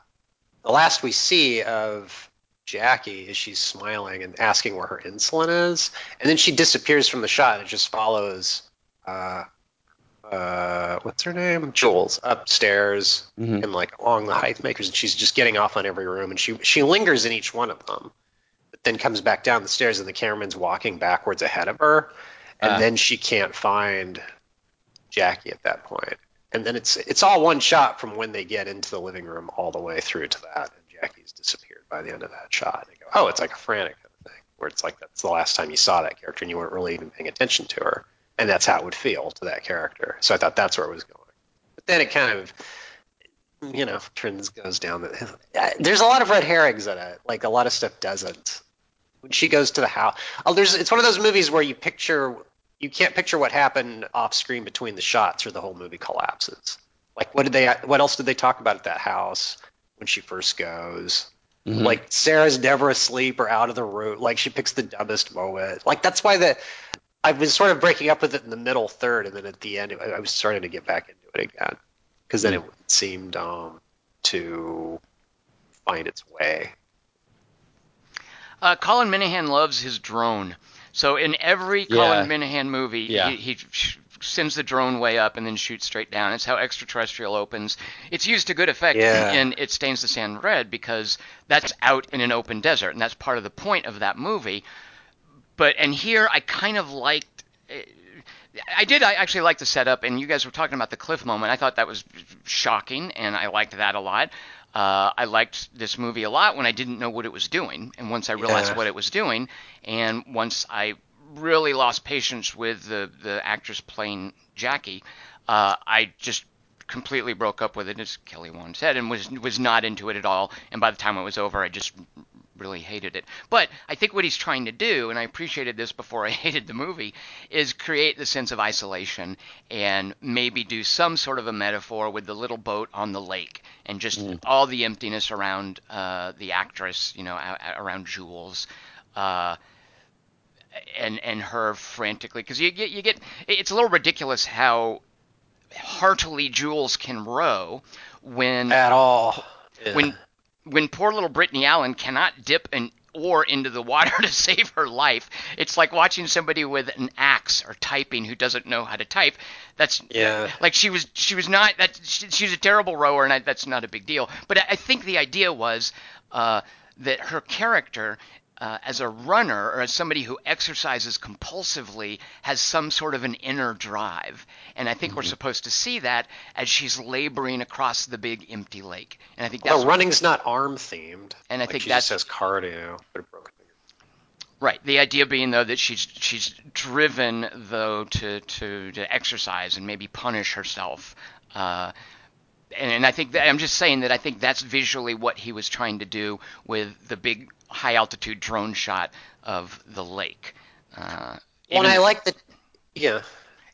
the last we see of Jackie is she's smiling and asking where her insulin is, and then she disappears from the shot it just follows. Uh, uh, what's her name? Jules upstairs Mhm. and like along the height makers, and she's just getting off on every room, and she she lingers in each one of them, then comes back down the stairs, and the cameraman's walking backwards ahead of her, and Ah. then she can't find Jackie at that point. and then it's it's all one shot from when they get into the living room all the way through to that, and Jackie's disappeared by the end of that shot. And go, oh, it's like a frantic kind of thing, where it's like that's the last time you saw that character, and you weren't really even paying attention to her, and that's how it would feel to that character. So I thought that's where it was going. But then it kind of you know, turns goes down. There's a lot of red herrings in it. Like a lot of stuff doesn't when she goes to the house. Oh, there's it's one of those movies where you picture you can't picture what happened off screen between the shots, or the whole movie collapses. Like, what did they? What else did they talk about at that house when she first goes? Mhm. Like Sarah's never asleep or out of the room. Like she picks the dumbest moment. Like that's why the I was sort of breaking up with it in the middle third, and then at the end, I I was starting to get back into it again because then it seemed um, to find its way. Uh, Colin Minihan loves his drone. So in every Yeah. Colin Minihan movie, Yeah. he, he sh- sends the drone way up and then shoots straight down. It's how Extraterrestrial opens. It's used to good effect Yeah. in It Stains the Sand Red because that's out in an open desert, and that's part of the point of that movie. But and here I kind of liked. eh, I did. I actually like the setup, and you guys were talking about the cliff moment. I thought that was shocking, and I liked that a lot. Uh, I liked this movie a lot when I didn't know what it was doing, and once I realized Yeah. what it was doing, and once I really lost patience with the the actress playing Jackie, uh, I just completely broke up with it, as Kelly Wand said, and was was not into it at all. And by the time it was over, I just really hated it. But I think what he's trying to do, and I appreciated this before [LAUGHS] I hated the movie, is create the sense of isolation and maybe do some sort of a metaphor with the little boat on the lake and just all the emptiness around uh, the actress, you know, a- around Jules. Uh, and and her frantically because you get you get it's a little ridiculous how heartily Jules can row when At all. when when poor little Brittany Allen cannot dip an oar into the water [LAUGHS] to save her life. It's like watching somebody with an axe or typing who doesn't know how to type. That's Yeah. like she was she was not that she, she's a terrible rower and I, that's not a big deal. But I, I think the idea was uh, that her character. Uh, as a runner or as somebody who exercises compulsively has some sort of an inner drive and i think we're supposed to see that as she's laboring across the big empty lake and i think that's Well, running's not arm themed. And I like think she that's- just says cardio. But a broken. Right. The idea being though that she's she's driven though to to, to exercise and maybe punish herself. Uh, and, and I think that I'm just saying that I think that's visually what he was trying to do with the big high altitude drone shot of the lake. Uh, Well, and I like the. Yeah.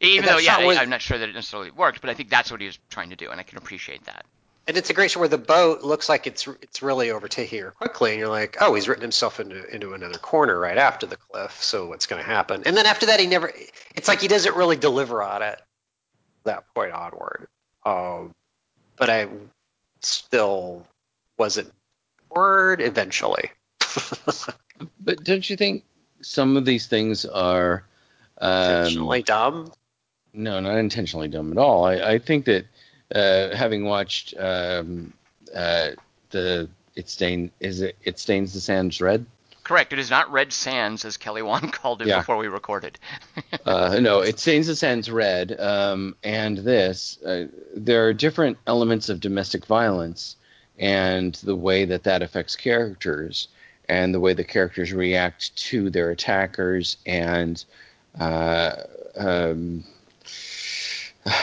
even though yeah, was- I, am not sure that it necessarily worked, but I think that's what he was trying to do, and I can appreciate that. And it's a great shot where the boat looks like it's it's really overtaking her quickly, and you're like, oh, he's written himself into into another corner right after the cliff. So what's going to happen? And then after that, he never. It's like he doesn't really deliver on it. That point onward, um, but I still wasn't bored eventually. [LAUGHS] But don't you think some of these things are um, Intentionally dumb. no, not intentionally dumb at all. I, I think that uh, having watched um, uh, the it stain is it it stains the sands red. Correct. It is not red sands as Kelly Wan [LAUGHS] called it Yeah. before we recorded. [LAUGHS] Uh, no, it stains the sands red. Um, and this, uh, there are different elements of domestic violence and the way that that affects characters and the way the characters react to their attackers and uh, um,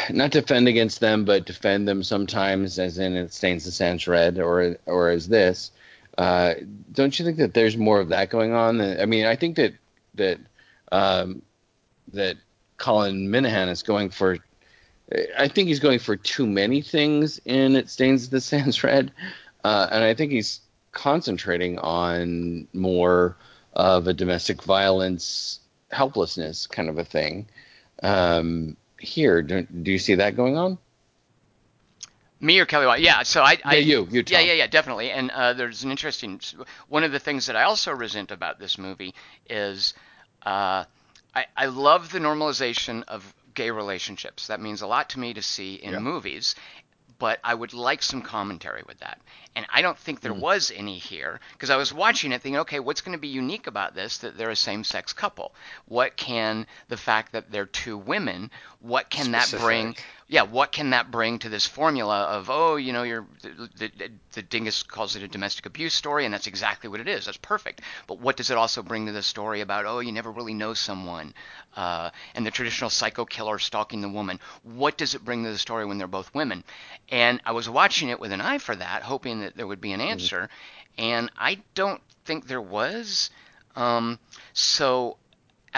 not defend against them, but defend them sometimes, as in it stains the sands red, or or as this. Uh, don't you think that there's more of that going on? I mean, I think that that um, that Colin Minihan is going for. I think he's going for too many things in It Stains the Sands Red, uh, and I think he's concentrating on more of a domestic violence helplessness kind of a thing. Um, here, do, do you see that going on? Me or Kelly Wand? Yeah. So I, I yeah, you, you. Yeah, Tom. yeah, yeah, definitely. And uh, there's an interesting one of the things that I also resent about this movie is uh, I, I love the normalization of gay relationships. That means a lot to me to see in Yeah. movies. But I would like some commentary with that. And I don't think there was any here because I was watching it thinking, okay, what's going to be unique about this that they're a same sex couple? What can the fact that they're two women, what can that bring? Yeah, what can that bring to this formula of oh, you know, you're the, the, the dingus calls it a domestic abuse story, and that's exactly what it is. That's perfect. But what does it also bring to the story about oh, you never really know someone, uh, and the traditional psycho killer stalking the woman? What does it bring to the story when they're both women? And I was watching it with an eye for that, hoping that there would be an answer, and I don't think there was. Um, so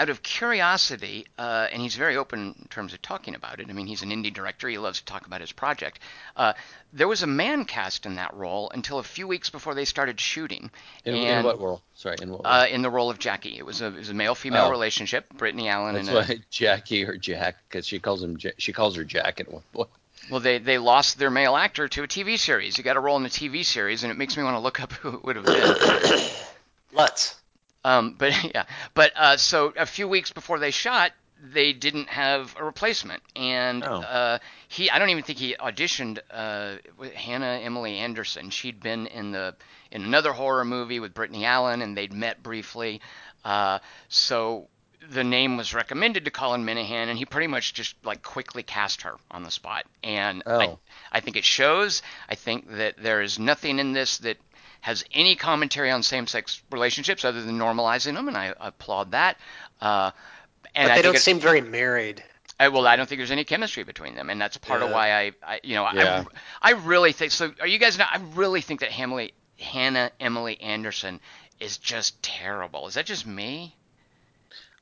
out of curiosity, uh, and he's very open in terms of talking about it. I mean, he's an indie director. He loves to talk about his project. Uh, there was a man cast in that role until a few weeks before they started shooting. In, in what role? Sorry, in what role? Uh, in the role of Jackie. It was a, a male-female Oh. relationship. Brittany Allen That's and a, why [LAUGHS] Jackie or Jack, because she calls him, she calls her Jack at one point. well, they they lost their male actor to a TV series. He got a role in a TV series, and it makes me want to look up [LAUGHS] who it would have been. [COUGHS] Let's. Um, [LAUGHS] but yeah, but uh, so a few weeks before they shot, they didn't have a replacement, and Oh. uh, he I don't even think he auditioned uh, Hannah Emily Anderson. She'd been in the in another horror movie with Brittany Allen, and they'd met briefly. Uh, so the name was recommended to Colin Minihan, and he pretty much just like quickly cast her on the spot. And I, Oh. I think it shows. I think that there is nothing in this that has any commentary on same-sex relationships other than normalizing them, and I applaud that. Uh, and But I they think don't it- seem very married. I, well, I don't think there's any chemistry between them, and that's part of why I, I you know, Yeah. I, I really think. So, are you guys? Not, I really think that Hamley, Hannah Emily Anderson is just terrible. Is that just me?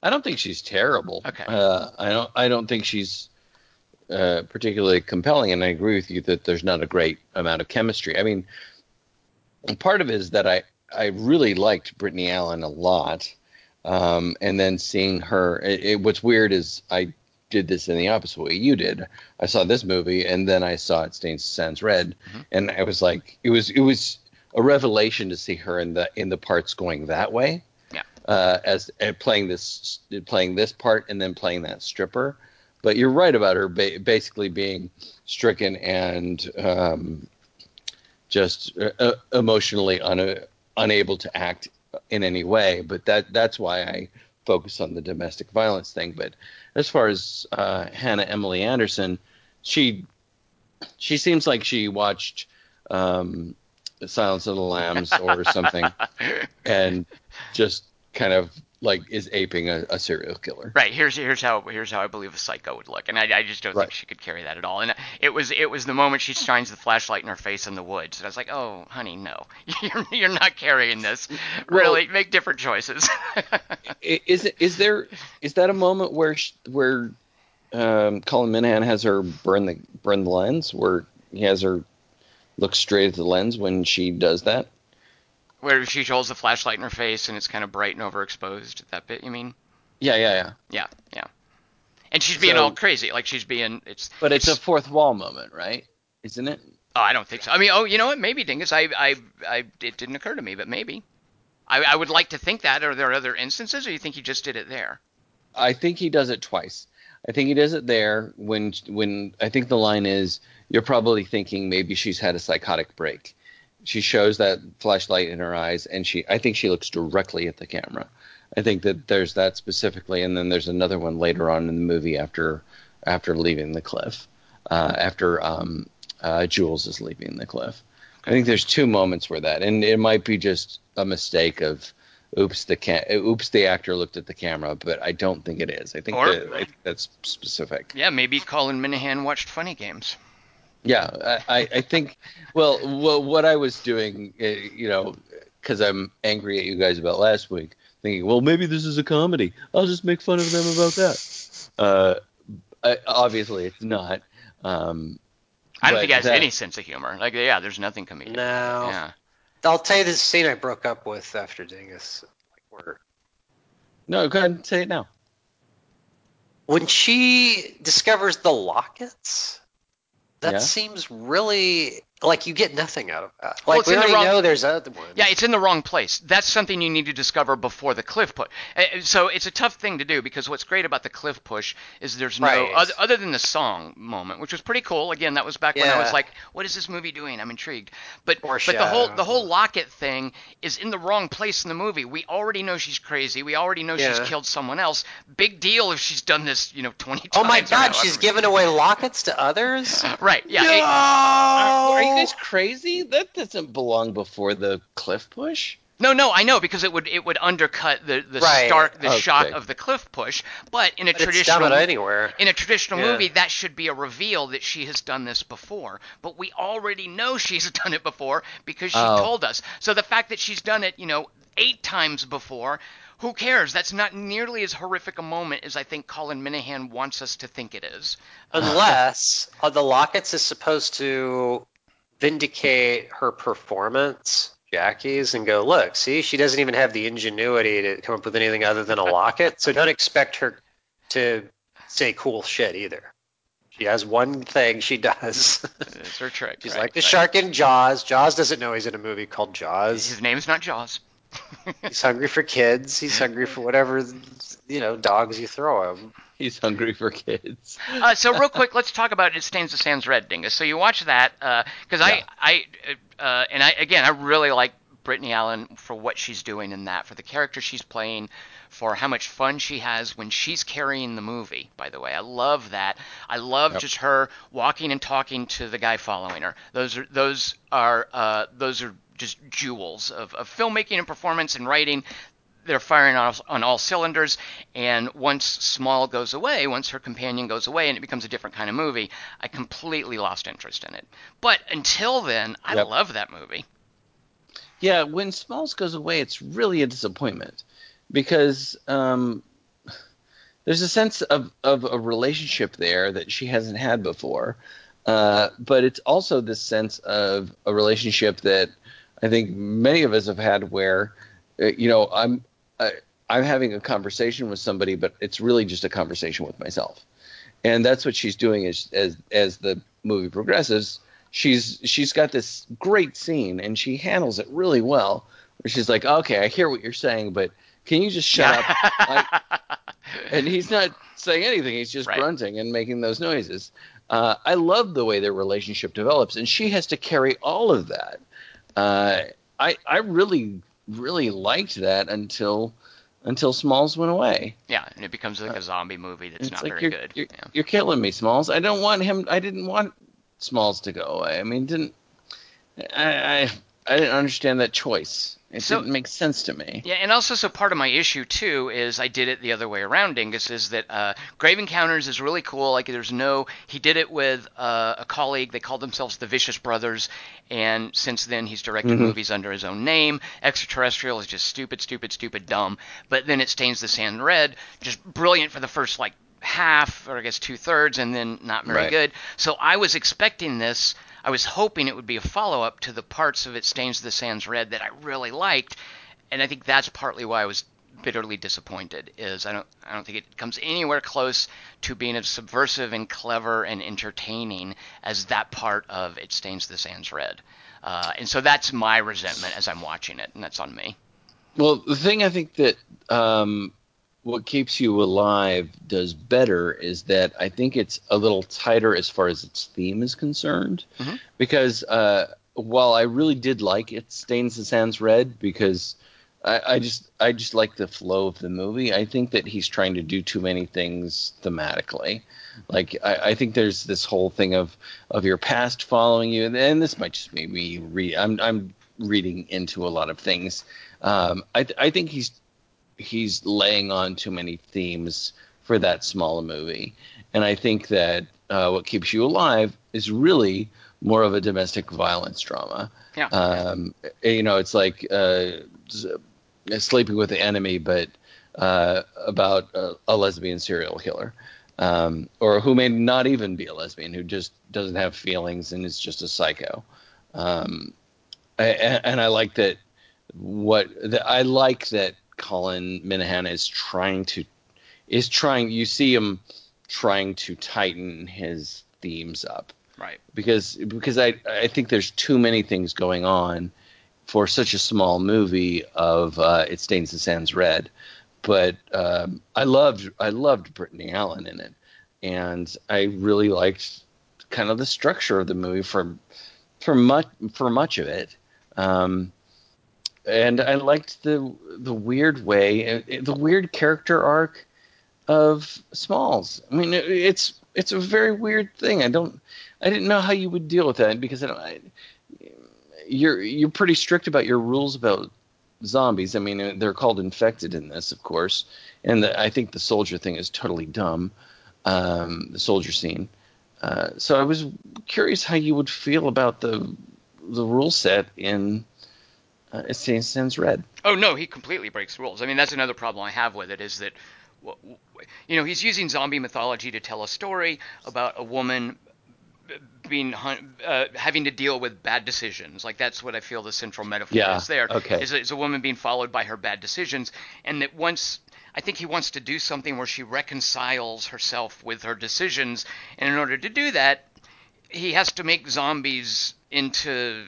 I don't think she's terrible. Okay. Uh, I don't. I don't think she's uh, particularly compelling, and I agree with you that there's not a great amount of chemistry. I mean, part of it is that I I really liked Brittany Allen a lot, um, and then seeing her. It, it, what's weird is I did this in the opposite way you did. I saw this movie, and then I saw it stains Sands Red, Mhm. and I was like, it was it was a revelation to see her in the in the parts going that way uh, as uh, playing this playing this part and then playing that stripper. But you're right about her ba- basically being stricken and um, just uh, uh, emotionally un- unable to act in any way. But that that's why I focus on the domestic violence thing. But as far as uh, Hannah Emily Anderson, she she seems like she watched um, Silence of the Lambs or something [LAUGHS] and just kind of like is aping a, a serial killer. Right. Here's here's how here's how I believe a psycho would look, and I, I just don't think she could carry that at all. And it was it was the moment she shines the flashlight in her face in the woods, and I was like, oh, honey, no, [LAUGHS] you're you're not carrying this. Really, make different choices. [LAUGHS] Is it is there is that a moment where sh- where um, Colin Minihan has her burn the burn the lens, where he has her look straight at the lens when she does that? Where she holds the flashlight in her face and it's kind of bright and overexposed. That bit, you mean? Yeah, yeah, yeah. Yeah, yeah. And she's being So- all crazy, like she's being. It's. But it's a fourth wall moment, right? Isn't it? Oh, I don't think so. I mean, oh, you know what? Maybe, Dingus. I, I, I. It didn't occur to me, but maybe. I, I would like to think that. Are there other instances, or you think he just did it there? I think he does it twice. I think he does it there when when I think the line is you're probably thinking maybe she's had a psychotic break. She shows that flashlight in her eyes and she I think she looks directly at the camera. I think that there's that specifically and then there's another one later on in the movie after after leaving the cliff. Uh, after um, uh, Jules is leaving the cliff. I think there's two moments where that and it might be just a mistake of oops the ca- oops the actor looked at the camera but i don't think it is i think, Or- that, I think that's specific Yeah, maybe Colin Minihan watched Funny Games. Yeah i, I- I think well, well what i was doing uh, you know because i'm angry at you guys about last week thinking well maybe this is a comedy i'll just make fun of them about that uh, I, obviously it's not um, I don't think he has that- any sense of humor. Like, yeah, there's nothing comedic. No. Yeah. I'll tell you the scene I broke up with after Dingus. Like where no go ahead and say it now when she discovers the lockets, that Yeah. seems really like you get nothing out of that. Well, Like it's we the wrong- know there's other ones. Yeah, it's in the wrong place. That's something you need to discover before the cliff push. Uh, uh, so it's a tough thing to do because what's great about the cliff push is there's no Right. other, other than the song moment, which was pretty cool. Again, that was back when I was like, "What is this movie doing?" I'm intrigued. But but the whole the whole locket thing is in the wrong place in the movie. We already know she's crazy. We already know Yeah. she's killed someone else. Big deal if she's done this, you know, 20 times. Oh my God, she's giving away lockets to others. [LAUGHS] Right. Yeah. No! it- you guys crazy that doesn't belong before the cliff push No, no, I know because it would it would undercut the the Right. start the Okay. shot of the cliff push. But in a But it's traditional done it anywhere. in a traditional Yeah. movie, that should be a reveal that she has done this before. But we already know [LAUGHS] she's done it before because she Oh. told us. So the fact that she's done it, you know, eight times before, who cares? That's not nearly as horrific a moment as I think Colin Minihan wants us to think it is. Unless uh, the lockets is supposed to vindicate her performance, Jackie's, and go, look, see, she doesn't even have the ingenuity to come up with anything other than a [LAUGHS] locket. So don't expect her to say cool shit either. She has one thing she does. It's her trick. [LAUGHS] She's right, like the right. shark in Jaws. Jaws doesn't know he's in a movie called Jaws. His name's not Jaws. He's hungry for kids. He's hungry for whatever you know dogs you throw him. He's hungry for kids. uh, so real quick, let's talk about It Stains the Sands Red, Dingus. So you watch that because Yeah. I, I, uh, and I again, I really like Brittany Allen for what she's doing in that, for the character she's playing, for how much fun she has when she's carrying the movie. By the way, I love that. I love Yep. just her walking and talking to the guy following her. Those are those are uh, those are just jewels of, of filmmaking and performance and writing they're firing on, on all cylinders. And once Small goes away, once her companion goes away, and it becomes a different kind of movie, I completely lost interest in it. But until then, I Yep. love that movie. Yeah, when Smalls goes away, it's really a disappointment because um, there's a sense of, of a relationship there that she hasn't had before. Uh, but it's also this sense of a relationship that I think many of us have had where, uh, you know, I'm I, I'm having a conversation with somebody, but it's really just a conversation with myself, and that's what she's doing as as as the movie progresses. She's she's got this great scene, and she handles it really well. Where she's like, okay, I hear what you're saying, but can you just shut up? [LAUGHS] Like, and he's not saying anything. He's just Right. grunting and making those noises. Uh, I love the way their relationship develops, and she has to carry all of that. Uh, I I really really liked that until until Smalls went away. yeah, and it becomes like a zombie movie that's It's not like very you're, good. You're, yeah. you're killing me, Smalls. I don't want him. I didn't want Smalls to go away. I mean, didn't I? I, I didn't understand that choice. It So- didn't make sense to me. Yeah, and also so part of my issue too is I did it the other way around. Dingus is that uh, Grave Encounters is really cool. Like there's no he did it with uh, a colleague. They called themselves the Vicious Brothers, and since then he's directed Mhm. movies under his own name. Extraterrestrial is just stupid, stupid, stupid, dumb. But then it stains the sand red, just brilliant for the first like half or I guess two thirds, and then not very Right. good. So I was expecting this. I was hoping it would be a follow up to the parts of it stains the sands red that I really liked, and I think that's partly why I was bitterly disappointed. Is I don't I don't think it comes anywhere close to being as subversive and clever and entertaining as that part of it stains the sands red. Uh, and so that's my resentment as I'm watching it, and that's on me. Well, the thing I think that um, what keeps you alive does better is that I think it's a little tighter as far as its theme is concerned. Mhm. Because uh, while I really did like it, stains the sands red because I, I just I just like the flow of the movie. I think that he's trying to do too many things thematically. Like I, I think there's this whole thing of of your past following you, and this might just be me read. I'm I'm reading into a lot of things. Um, I th- I think he's he's laying on too many themes for that small a movie, and I think that uh, what keeps you alive is really more of a domestic violence drama. Yeah. Um, you know, it's like uh, sleeping with the enemy, but uh, about a, a lesbian serial killer, um, or who may not even be a lesbian, who just doesn't have feelings and is just a psycho. Um, a- and I like that. What the, I like that Colin Minihan is trying to is trying. You see him trying to tighten his themes up Right. because because I I think there's too many things going on for such a small movie of uh, it stains the sands red. But um, I loved I loved Brittany Allen in it, and I really liked kind of the structure of the movie for for much for much of it. Um, and I liked the the weird way, the weird character arc of Smalls. I mean, it's it's a very weird thing. I don't, I didn't know how you would deal with that because I. I, you're you're pretty strict about your rules about zombies. I mean, they're called infected in this, of course, and the, I think the soldier thing is totally dumb. Um, the soldier scene. Uh, so I was curious how you would feel about the the rule set in uh, it sends red. Oh no, he completely breaks rules. I mean, that's another problem I have with it is that, you know, he's using zombie mythology to tell a story about a woman being uh, having to deal with bad decisions. Like that's what I feel the central metaphor yeah, is there. Okay. Is, is a woman being followed by her bad decisions, and that once I think he wants to do something where she reconciles herself with her decisions, and in order to do that, he has to make zombies into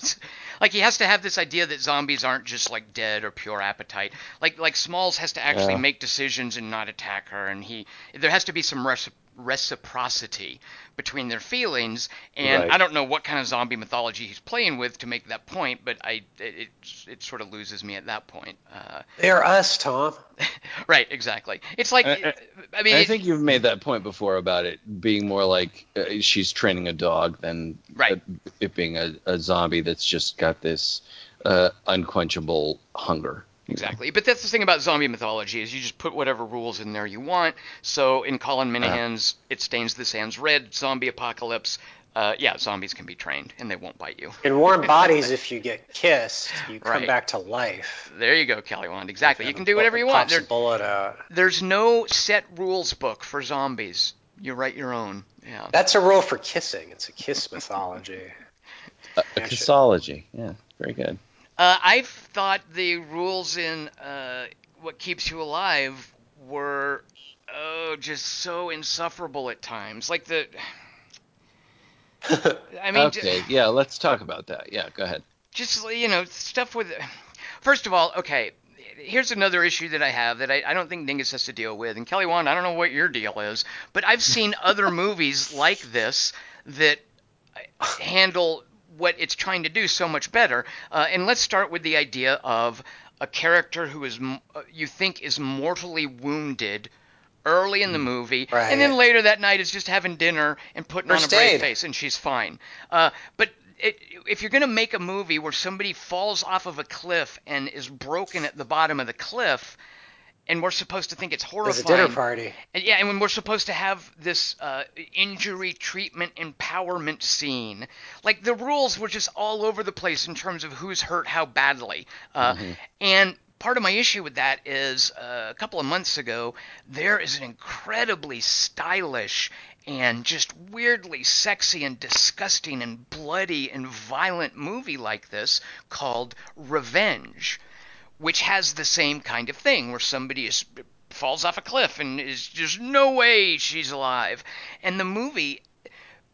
[LAUGHS] like he has to have this idea that zombies aren't just like dead or pure appetite. Like like Smalls has to actually Yeah. make decisions and not attack her, and he there has to be some reci- reciprocity between their feelings. And Right. I don't know what kind of zombie mythology he's playing with to make that point, but I it it, it sort of loses me at that point. Uh, They're us, Tom. [LAUGHS] right, exactly. It's like I- I- I mean, I it- think you've made that point before about it being more like uh, she's training a dog than Right. uh, it being a, a zombie that's just got this uh, unquenchable hunger. Exactly. But that's the thing about zombie mythology is you just put whatever rules in there you want. So in Colin Minihan's It Stains the Sands Red zombie apocalypse, uh, yeah, zombies can be trained and they won't bite you. In warm [LAUGHS] bodies, if you get kissed, you come Right. back to life. There you go, Kelly Wand. Exactly. You can do whatever you want. Pops a There, bullet out. there's no set rules book for zombies. You write your own. Yeah. That's a rule for kissing. It's a kiss mythology. A, a kissology. Yeah, very good. Uh, I've thought the rules in uh, What Keeps You Alive were oh just so insufferable at times. Like the I mean j- okay, yeah, let's talk about that. Yeah, go ahead. just you know stuff with first of all okay here's another issue that i have that i, I don't think dingus has to deal with and kelly Wand, i don't know what your deal is but i've seen other [LAUGHS] movies like this that handle what it's trying to do so much better uh, and let's start with the idea of a character who is, uh, you think is mortally wounded early in the movie Right. and then later that night is just having dinner and putting First on a brave aid. face and she's fine uh, but it, if you're going to make a movie where somebody falls off of a cliff and is broken at the bottom of the cliff and we're supposed to think it's There's horrifying a dinner party. and yeah, and when we're supposed to have this uh, injury treatment empowerment scene, like the rules were just all over the place in terms of who's hurt how badly. Uh, And part of my issue with that is uh, a couple of months ago, there is an incredibly stylish and just weirdly sexy and disgusting and bloody and violent movie like this called Revenge which has the same kind of thing where somebody is falls off a cliff and is just no way she's alive. And the movie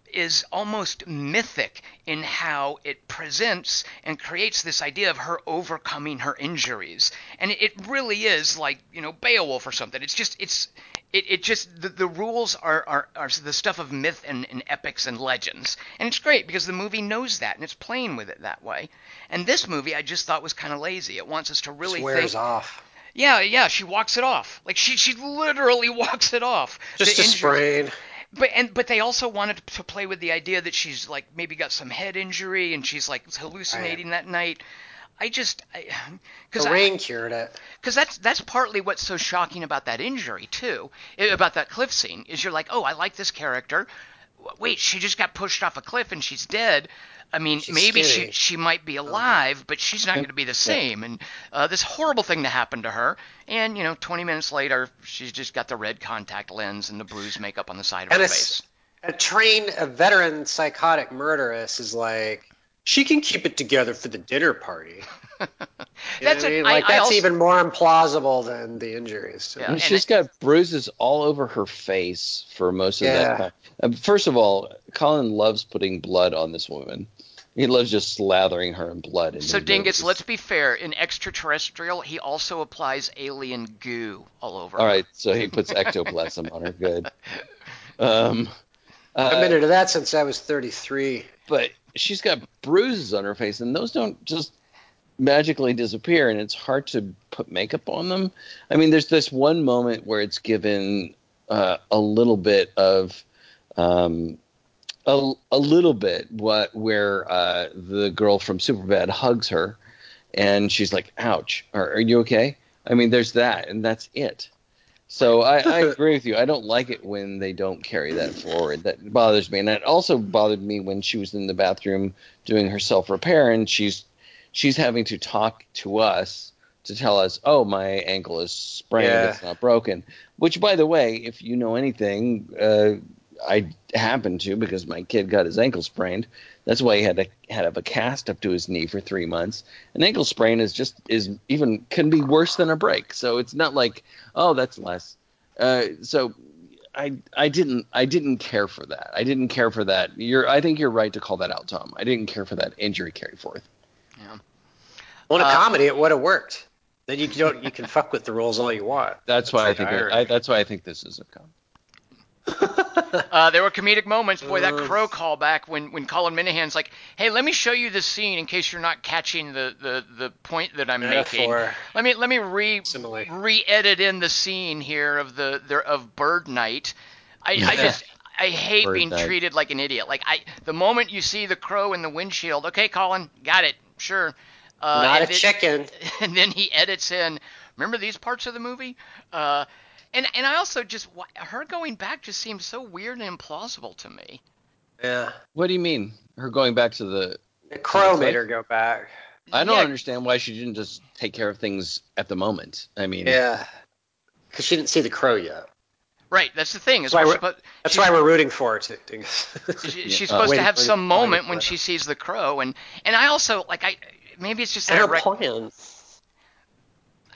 is almost mythic in how it presents and creates this idea of her overcoming her injuries. And it really is like you know beowulf or something. It's just it's it, it just the, the rules are, are are the stuff of myth and, and epics and legends and it's great because the movie knows that and it's playing with it that way and this movie i just thought was kind of lazy it wants us to really Swears think off. yeah yeah she walks it off like she she literally [LAUGHS] walks it off Just a sprain. but and but they also wanted to play with the idea that she's like maybe got some head injury and she's like hallucinating that night. I just because [SIGHS] The rain cured it. because that's that's partly what's so shocking about that injury too, about that cliff scene is you're like, oh, I like this character. Wait, she just got pushed off a cliff and she's dead. I mean, She's maybe she she might be alive, but she's not going to be the same. And uh, this horrible thing to happen to her, and you know, 20 minutes later, she's just got the red contact lens and the bruise makeup on the side of And her face. a trained, a veteran psychotic murderess is like, she can keep it together for the dinner party. [LAUGHS] You know That's what I a- mean? Like I that's also- even more implausible than the injuries. Yeah. And and she's it- got bruises all over her face for most of Yeah. that time. Uh, First of all, Colin loves putting blood on this woman. He loves just slathering her in blood. in So his Dingus, movies. let's be fair. In extraterrestrial, he also applies alien goo all over. All her. right, so he puts ectoplasm on her. Good. [LAUGHS] Um, I've uh, been into that since I was 33. But she's got bruises on her face, and those don't just magically disappear, and it's hard to put makeup on them. I mean, there's this one moment where it's given uh, a little bit of. Um, a, a little bit what where uh, the girl from Superbad hugs her, and she's like, "Ouch! Are, are you okay?" I mean, there's that, and that's it. So I, I [LAUGHS] agree with you. I don't like it when they don't carry that forward. That bothers me, and it also bothered me when she was in the bathroom doing her self repair, and she's she's having to talk to us to tell us, "Oh, my ankle is sprained; Yeah. it's not broken." Which, by the way, if you know anything, uh, I happen to because my kid got his ankle sprained. That's why he had to had have a cast up to his knee for three months. An ankle sprain is just is even can be worse than a break. So it's not like, oh, that's less. Uh, so I I didn't I didn't care for that. I didn't care for that. You're I think you're right to call that out, Tom. I didn't care for that injury carry forth. Well, in a Uh, comedy, it would have worked. Then you don't you can fuck with the rules all you want. That's why I think it. I, that's why I think this is a com. Uh, there were comedic moments. Boy, that crow callback when when Colin Minihan's like, "Hey, let me show you the scene in case you're not catching the the, the point that I'm making. Let me let me re Simile. re-edit in the scene here of the there of Bird Night. I, I just I hate Bird being Night. treated like an idiot. Like I the moment you see the crow in the windshield, okay, Colin, got it, sure. Uh, Not a it- chicken. [LAUGHS] and then he edits in. Remember these parts of the movie? Uh, and and I also just her going back just seems so weird and implausible to me. Yeah. What do you mean? Her going back to the The crow cliff? made her go back. I don't Yeah. understand why she didn't just take care of things at the moment. I mean, Yeah. Because she didn't see the crow yet. Right, that's the thing. That's why we're we're- suppo- That's why we're rooting for it. To, to- she- Yeah. she's Uh, supposed to have some moment when she sees the crow, and and I also like I maybe it's just and that I, her rec- plan.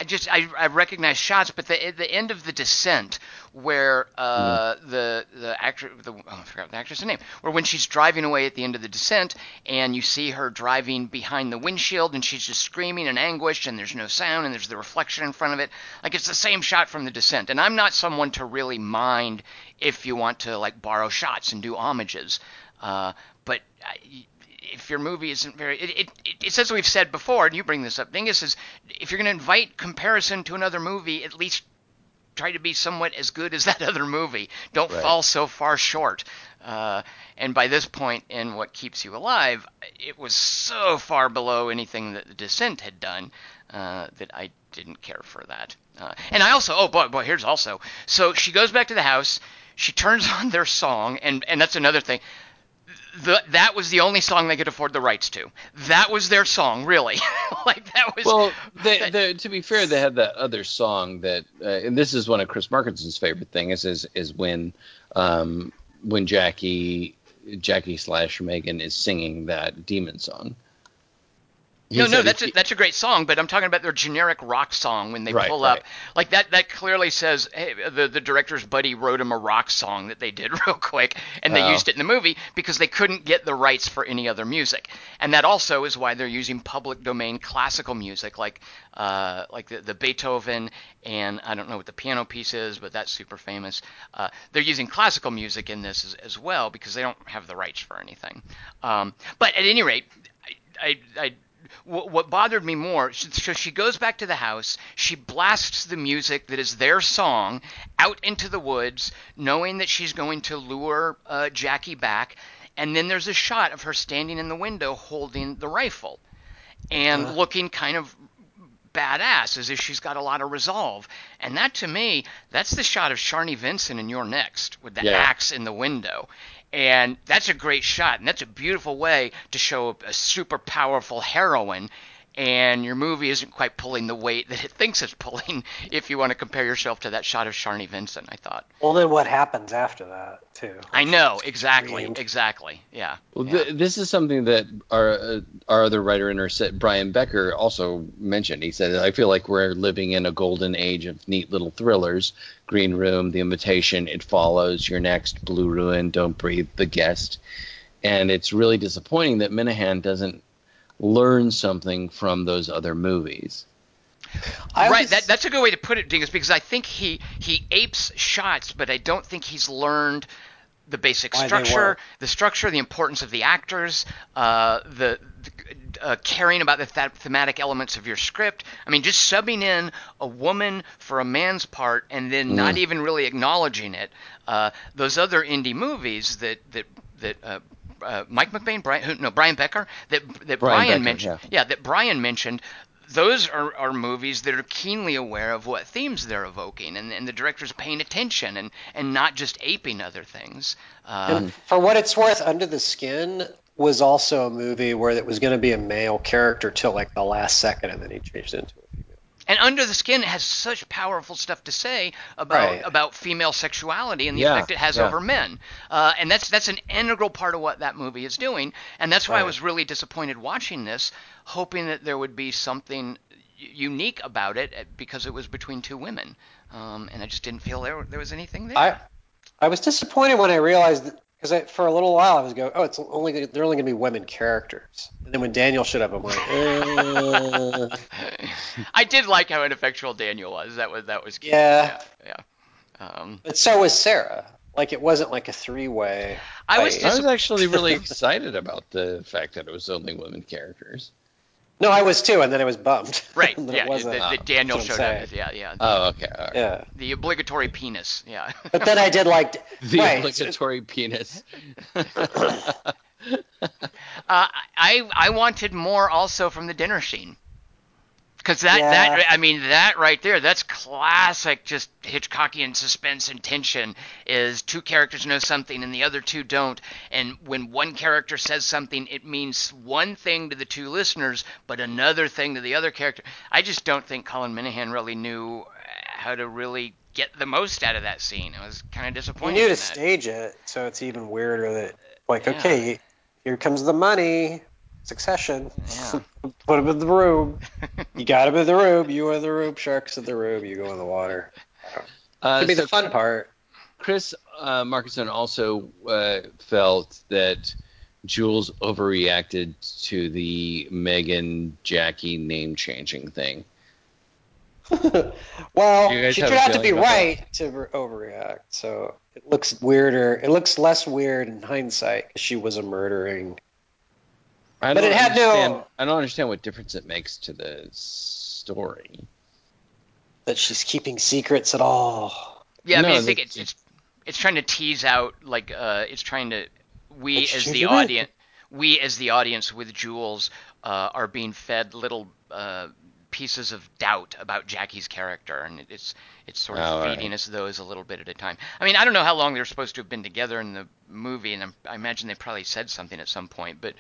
I just I, I recognize shots, but the the end of the descent where uh, the the actor the oh, I forgot the actress' name where when she's driving away at the end of the descent and you see her driving behind the windshield and she's just screaming in anguish and there's no sound and there's the reflection in front of it like it's the same shot from the descent. And I'm not someone to really mind if you want to like borrow shots and do homages uh, but I, if your movie isn't very it, it, it, it's as we've said before and you bring this up dingus is if you're going to invite comparison to another movie at least try to be somewhat as good as [LAUGHS] that other movie. Don't Right. fall so far short. Uh, and by this point in what keeps you alive it was so far below anything that the descent had done uh, that i didn't care for that. Uh, and i also oh boy boy here's also so she goes back to the house she turns [LAUGHS] on their song and and that's another thing the, that was the only song they could afford the rights to. That was their song, really. [LAUGHS] like that was. Well, they, they, to be fair, they had that other song that, uh, and this is one of Chris Markinson's favorite things is is when um, when Jackie Jackie slash Megan is singing that demon song. No, no, that's a, that's a great song, but I'm talking about their generic rock song when they Right, pull right. up. Like that, that clearly says hey, the the director's buddy wrote him a rock song that they did [LAUGHS] real quick, and they Oh. used it in the movie because they couldn't get the rights for any other music. And that also is why they're using public domain classical music, like uh, like the, the Beethoven and I don't know what the piano piece is, but that's super famous. Uh, they're using classical music in this as, as well because they don't have the rights for anything. Um, but at any rate, I, I, I what what bothered me more so she goes back to the house she blasts the music that is their song out into the woods knowing that she's going to lure uh, jackie back and then there's a shot of her standing in the window holding the rifle and looking kind of badass as if she's got a lot of resolve. And that to me that's the shot of Sharni Vincent in You're Next with the Yeah. axe in the window and that's a great shot and that's a beautiful way to show a, super powerful heroine and your movie isn't quite pulling the weight that it [LAUGHS] thinks it's pulling if you want to compare yourself to that shot of Sharni Vincent I thought Well, then what happens after that, too? I know exactly Screamed. exactly yeah, Well, yeah. th- this is something that our uh, our other writer in our set, Brian Becker, also mentioned. He said, "I feel like we're living in a golden age of neat little thrillers: Green Room, The Invitation, It Follows, You're Next, Blue Ruin, Don't Breathe, The Guest." And it's really disappointing that Minihan doesn't learn something from those other movies. I right, was- that, that's a good way to put it, Dingus, because I think he he apes shots, but I don't think he's learned the basic Why structure, the structure, the importance of the actors, uh, the, the uh, caring about the th- thematic elements of your script. I mean, just subbing in a woman for a man's part and then not even really acknowledging it. Uh, those other indie movies that that that. Uh, Mike McBain, Brian, who, no, Brian Becker, that that Brian Brian, Becker, mentioned, yeah. yeah, that Brian mentioned, those are, are movies that are keenly aware of what themes they're evoking, and, and the director's paying attention and, and not just aping other things. Uh, And for what it's worth, Under the Skin was also a movie where it was going to be a male character till like the last second, and then he changed into a female. And Under the Skin has such powerful stuff to say about Right. about female sexuality and the Yeah, effect it has yeah. over men. Uh, and that's that's an integral part of what that movie is doing. And that's why I was really disappointed watching this, hoping that there would be something unique about it uh, because it was between two women. Um, and I just didn't feel there there was anything there. I I was disappointed when I realized because I, for a little while I was going, oh, it's only they're only going to be women characters, and then when Daniel showed up, I'm like, eh. [LAUGHS] I did like how ineffectual Daniel was. That was that was cute. Yeah. Yeah. yeah. Um, but so was Sarah. Like it wasn't like a three way. I was I was actually really [LAUGHS] excited about the fact that it was only women characters. No, I was too, and then I was bummed. [LAUGHS] right. that yeah. it wasn't. that- that Daniel That's showed up. Yeah. Yeah. Oh, okay. All right. yeah, The obligatory penis. Yeah. [LAUGHS] but then I did like [LAUGHS] The right. obligatory penis. Uh, I I wanted more also from the dinner scene. Because that, Yeah. that I mean that right there that's classic just Hitchcockian suspense and tension is two characters know something and the other two don't and when one character says something it means one thing to the two listeners but another thing to the other character I just don't think Colin Minihan really knew uh, how to really get the most out of that scene I was kind of We disappointed knew to that. stage it, so it's even weirder that like, Yeah. okay, here comes the money. Succession. Yeah. [LAUGHS] Put him in the room. You got him in the room. You in the room. Sharks in the room. You go in the water. Uh, Could be so the fun part. Chris uh, Markinson also uh, felt that Jules overreacted to the Megan Jackie name changing thing. [LAUGHS] well, she turned out to be right to overreact, so it looks weirder. It looks less weird in hindsight. she was a murdering. I But it had no- I don't understand what difference it makes to the story. That she's keeping secrets at all. Yeah, I mean, I think it's it's it's trying to tease out like uh, it's trying to we Let's as the your mind. audience we as the audience with Jules uh, are being fed little uh, pieces of doubt about Jackie's character, and it's it's sort of Oh, feeding right. us those a little bit at a time. I mean, I don't know how long they're supposed to have been together in the movie, and I'm, I imagine they probably said something at some point, but.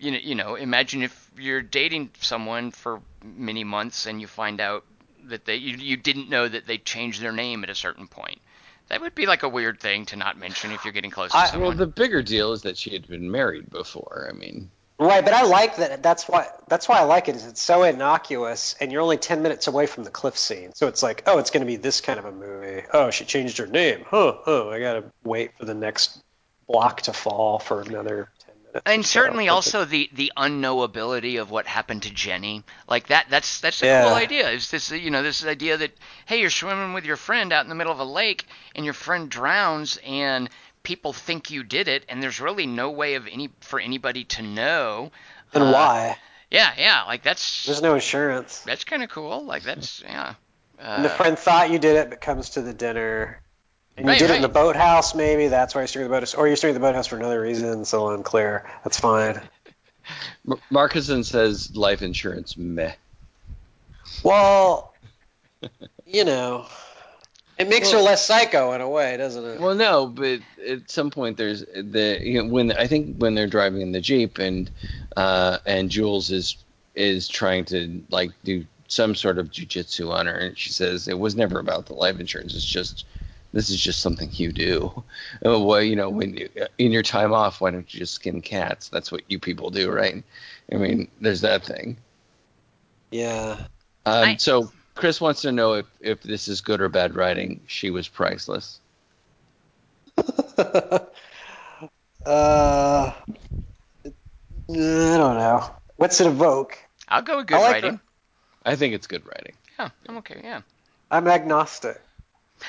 You know, you know, imagine if you're dating someone for many months and you find out that they you, you didn't know that they changed their name at a certain point. That would be like a weird thing to not mention if you're getting close to I- Well, the bigger deal is that she had been married before. I mean, Right, but I like that. That's why. That's why I like it. Is it's so innocuous, and you're only ten minutes away from the cliff scene. So it's like, oh, it's going to be this kind of a movie. Oh, she changed her name. Huh? Huh? I gotta wait for the next block to fall for another ten minutes. And certainly but also the the unknowability of what happened to Jenny. Like that that's that's a Yeah. cool idea. Is this you know this idea that hey you're swimming with your friend out in the middle of a lake and your friend drowns and people think you did it and there's really no way of any for anybody to know. And Uh, why? Yeah, yeah, like that's There's no insurance. that's kind of cool. Like that's yeah. And the Uh, friend thought you did it, but comes to the dinner. And you Right, did it in the boathouse, maybe. That's why you're steering the boathouse. Or you're steering the boathouse for another reason, so unclear. That's fine. Mar- Markison says life insurance meh. Well, you know, it makes Well- her less psycho in a way, doesn't it? Well, no, but at some point there's the you know, when I think when they're driving in the jeep and uh, and Jules is is trying to like do some sort of jujitsu on her, and she says it was never about the life insurance. It's just this is just something you do. Oh, [LAUGHS] well, you know, when you, in your time off, why don't you just skin cats? That's what you people do, right? I mean, there's that thing. yeah. Um, I- so Chris wants to know if if this is good or bad writing. She was priceless. [LAUGHS] uh, I don't know. What's it evoke? I'll go with good I like writing. her. I think it's good writing. Yeah, I'm okay. Yeah. I'm agnostic.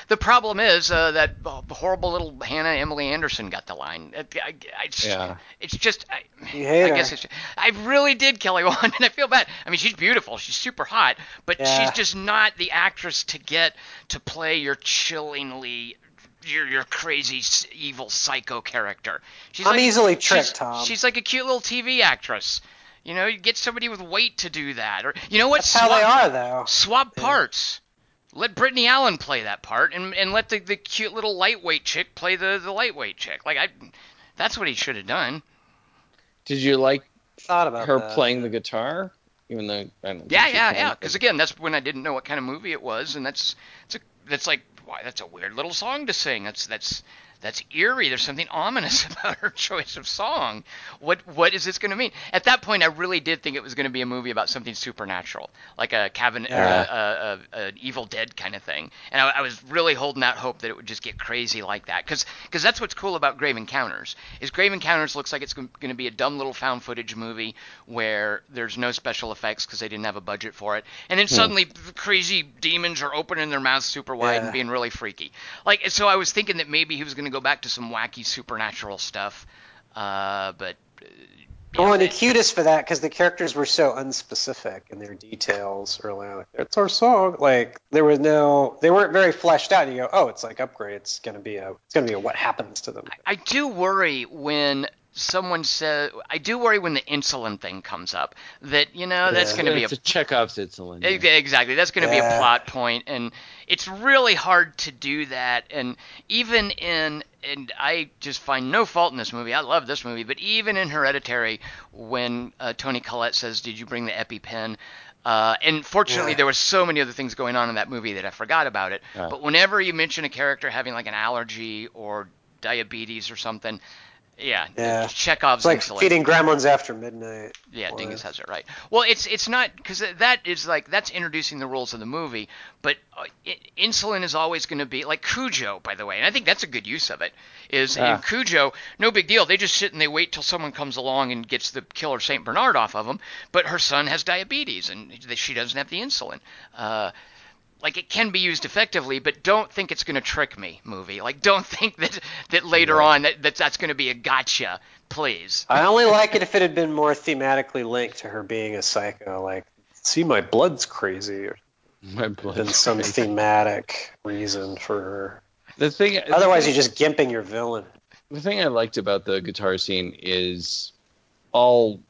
The problem is uh, that horrible little Hannah Emily Anderson got the line. I, I, I just, Yeah. It's just, I, I her. guess it's, I really did Kelly Wand, [LAUGHS] and I feel bad. I mean, she's beautiful, she's super hot, but Yeah. she's just not the actress to get to play your chillingly, your your crazy evil psycho character. She's I'm like, easily she's- tricked, Tom. She's like a cute little TV actress. You know, you get somebody with weight to do that, or you know what? That's how they are, though. Swap parts. Let Brittany Allen play that part, and, and let the, the cute little lightweight chick play the, the lightweight chick. Like I, that's what he should have done. Did you like Thought about her that. playing the guitar? Even though I don't. Yeah, yeah, can, yeah. Because again, that's when I didn't know what kind of movie it was, and that's it's a, that's like why that's a weird little song to sing. That's that's that's eerie. There's something ominous [LAUGHS] about her choice of song. What what is this going to mean? At that point, I really did think it was going to be a movie about something supernatural, like a cabin, Yeah. uh, uh, uh, an Evil Dead kind of thing. And I, I was really holding out hope that it would just get crazy like that, because because that's what's cool about Grave Encounters. Is Grave Encounters looks like it's going to be a dumb little found footage movie where there's no special effects because they didn't have a budget for it, and then suddenly the crazy demons are opening their mouths super wide and being really freaky. Like so, I was thinking that maybe he was going to go back to some wacky supernatural stuff, uh, but. uh, Well, yeah, and the cutest for that because the characters were so unspecific in their details early on. Like, it's our song. Like there was no, they weren't very fleshed out. And you go, oh, it's like upgrade. It's gonna be a, it's gonna be a what happens to them. I do worry when someone says I do worry when the insulin thing comes up that you know that's Yeah. going to be a it's a Chekhov's insulin. Ex- Exactly. That's going to be a Yeah. plot point, and it's really hard to do that. And even in, and I just find no fault in this movie. I love this movie, but even in Hereditary, when uh, Toni Collette says, "Did you bring the EpiPen?" Uh, and fortunately, Yeah. there were so many other things going on in that movie that I forgot about it. Yeah. But whenever you mention a character having like an allergy or diabetes or something, yeah, Yeah. Chekhov's It's like feeding gremlins after midnight. Yeah, was. Dingus has it right. Well, it's it's not because that is like that's introducing the rules of the movie, but uh, i insulin is always going to be like Cujo, by the way, and I think that's a good use of it. Is Ah. in Cujo, no big deal. They just sit and they wait till someone comes along and gets the killer Saint Bernard off of them. But her son has diabetes and she doesn't have the insulin. Uh, like it can be used effectively, but don't think it's going to trick me, movie. Like don't [LAUGHS] think that that later on that, that that's going to be a gotcha, please. I only like it if it had been more thematically linked to her being a psycho. Like, see, my blood's crazy, or My blood. than some thematic reason for her. The thing. Otherwise, you're just gimping your villain. the thing I liked about the guitar scene is all,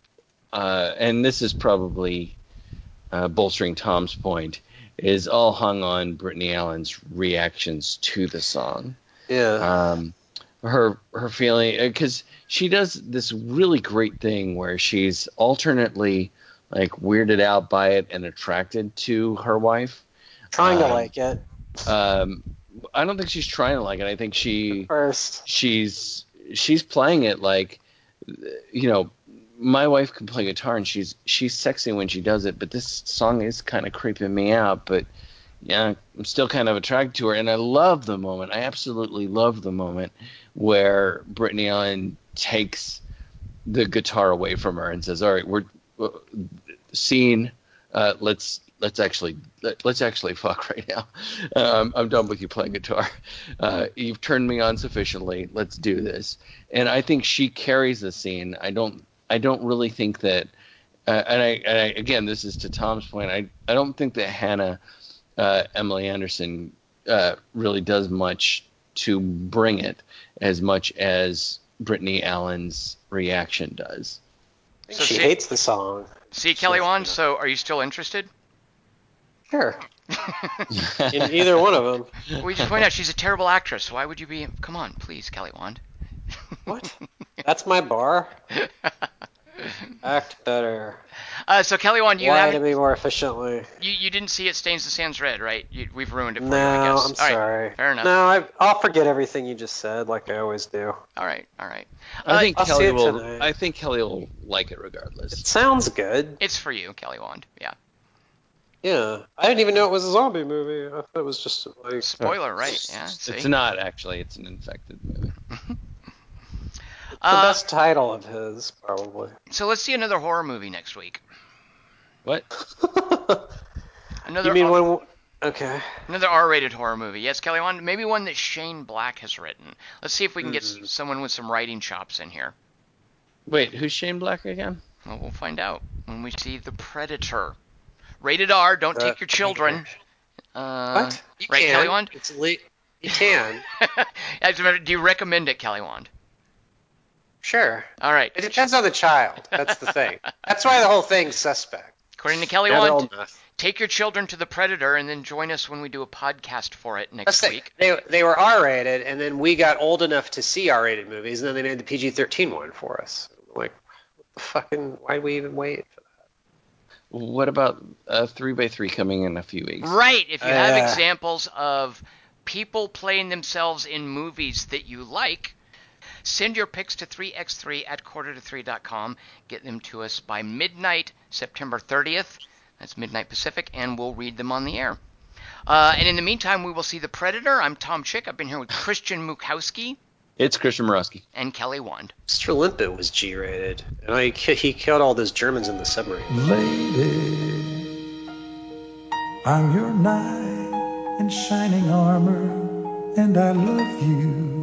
uh, and this is probably uh, bolstering Tom's point, is all hung on Brittany Allen's reactions to the song. Yeah. Um, her her feeling because she does this really great thing where she's alternately like weirded out by it and attracted to her wife. Trying to um, like it Um, I don't think she's trying to like it. I think she first. she's she's playing it like you know my wife can play guitar and she's she's sexy when she does it but this song is kind of creeping me out but yeah i'm still kind of attracted to her and i love the moment. I absolutely love the moment where brittany allen takes the guitar away from her and says all right we're uh, scene uh, let's let's actually let, let's actually fuck [LAUGHS] right now. Um, i'm done with you playing guitar. Uh, you've turned me on sufficiently. Let's do this. And i think she carries the scene. I don't i don't really think that uh, and, I, and I again this is to tom's point i i don't think that hannah uh, emily anderson uh, really does much to bring it as much as brittany allen's reaction does So she see- hates the song. See, Kelly Wand, so are you still interested? Sure. [LAUGHS] In either one of them. We just point out she's a terrible actress. Why would you be? Come on, please, Kelly Wand. What? That's my bar. [LAUGHS] Act better. Uh, so Kelly Wand, you Lie to haven't, me more efficiently. you, you didn't see it stains the sands red, right? You, we've ruined it for No, you, I guess. I'm All right, sorry. fair enough. No, I, I'll forget everything you just said, like I always do. All right, all right. I Uh, think I'll Kelly will. tonight. I think Kelly will like it regardless. It sounds good. It's for you, Kelly Wand. Yeah. Yeah, I didn't even know it was a zombie movie. I thought it was just like Spoiler, right? Yeah. See? It's not actually. It's an infected movie. [LAUGHS] the Uh, best title of his, probably. so let's see another horror movie next week. What? [LAUGHS] Another you mean R- when? Okay. another R-rated horror movie. Yes, Kelly Wand. Maybe one that Shane Black has written. Let's see if we can get s Mhm. someone with some writing chops in here. Wait, who's Shane Black again? Well, we'll find out when we see The Predator. Rated R. Don't Uh, take your children. Uh, What? You Right, can. Kelly Wand? It's late. You can. As a matter- Do you recommend it, Kelly Wand? Sure. All right. It depends on the child. That's the thing. [LAUGHS] That's why the whole thing's suspect. According to Kelly Now Wand, take your children to The Predator and then join us when we do a podcast for it next the week. They, they were R-rated, and then we got old enough to see R-rated movies, and then they made the PG-13 one for us. Like, fucking why'd we even wait? For that? What about a three by three coming in a few weeks? Right. If you have Uh. examples of people playing themselves in movies that you like, send your picks to 3x3 at quarter to 3.com. Get them to us by midnight, September 30th. That's midnight Pacific, and we'll read them on the air. Uh, and in the meantime, we will see The Predator. I'm Tom Chick. I've been here with Christian Mukowski It's Christian Morosky. and Kelly Wand. Mr. Limpet was G-rated, and I, he killed all those Germans in the submarine. Lady, I'm your knight in shining armor, and I love you.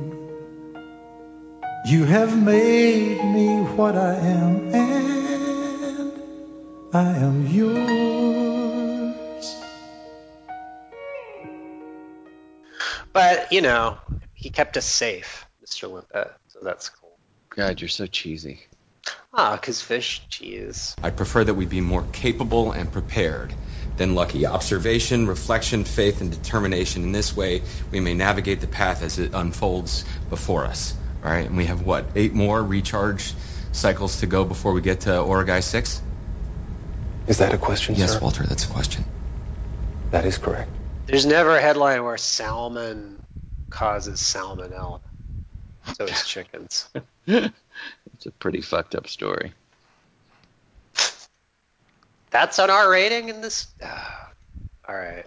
You have made me what I am, and I am yours. But you know, he kept us safe, Mr. Limpet, so that's cool. God, you're so cheesy. Ah, cause fish, cheese. I prefer that we be more capable and prepared than lucky. Observation, reflection, faith, and determination. In this way, we may navigate the path as it unfolds before us. All right, and we have what eight more recharge cycles to go before we get to Oragai six. Is that a question, Yes, sir? Walter, that's a question. That is correct. There's never a headline where salmon causes salmonella. So it's [LAUGHS] chickens. It's a pretty fucked up story. That's on our rating in this. Ah, all right.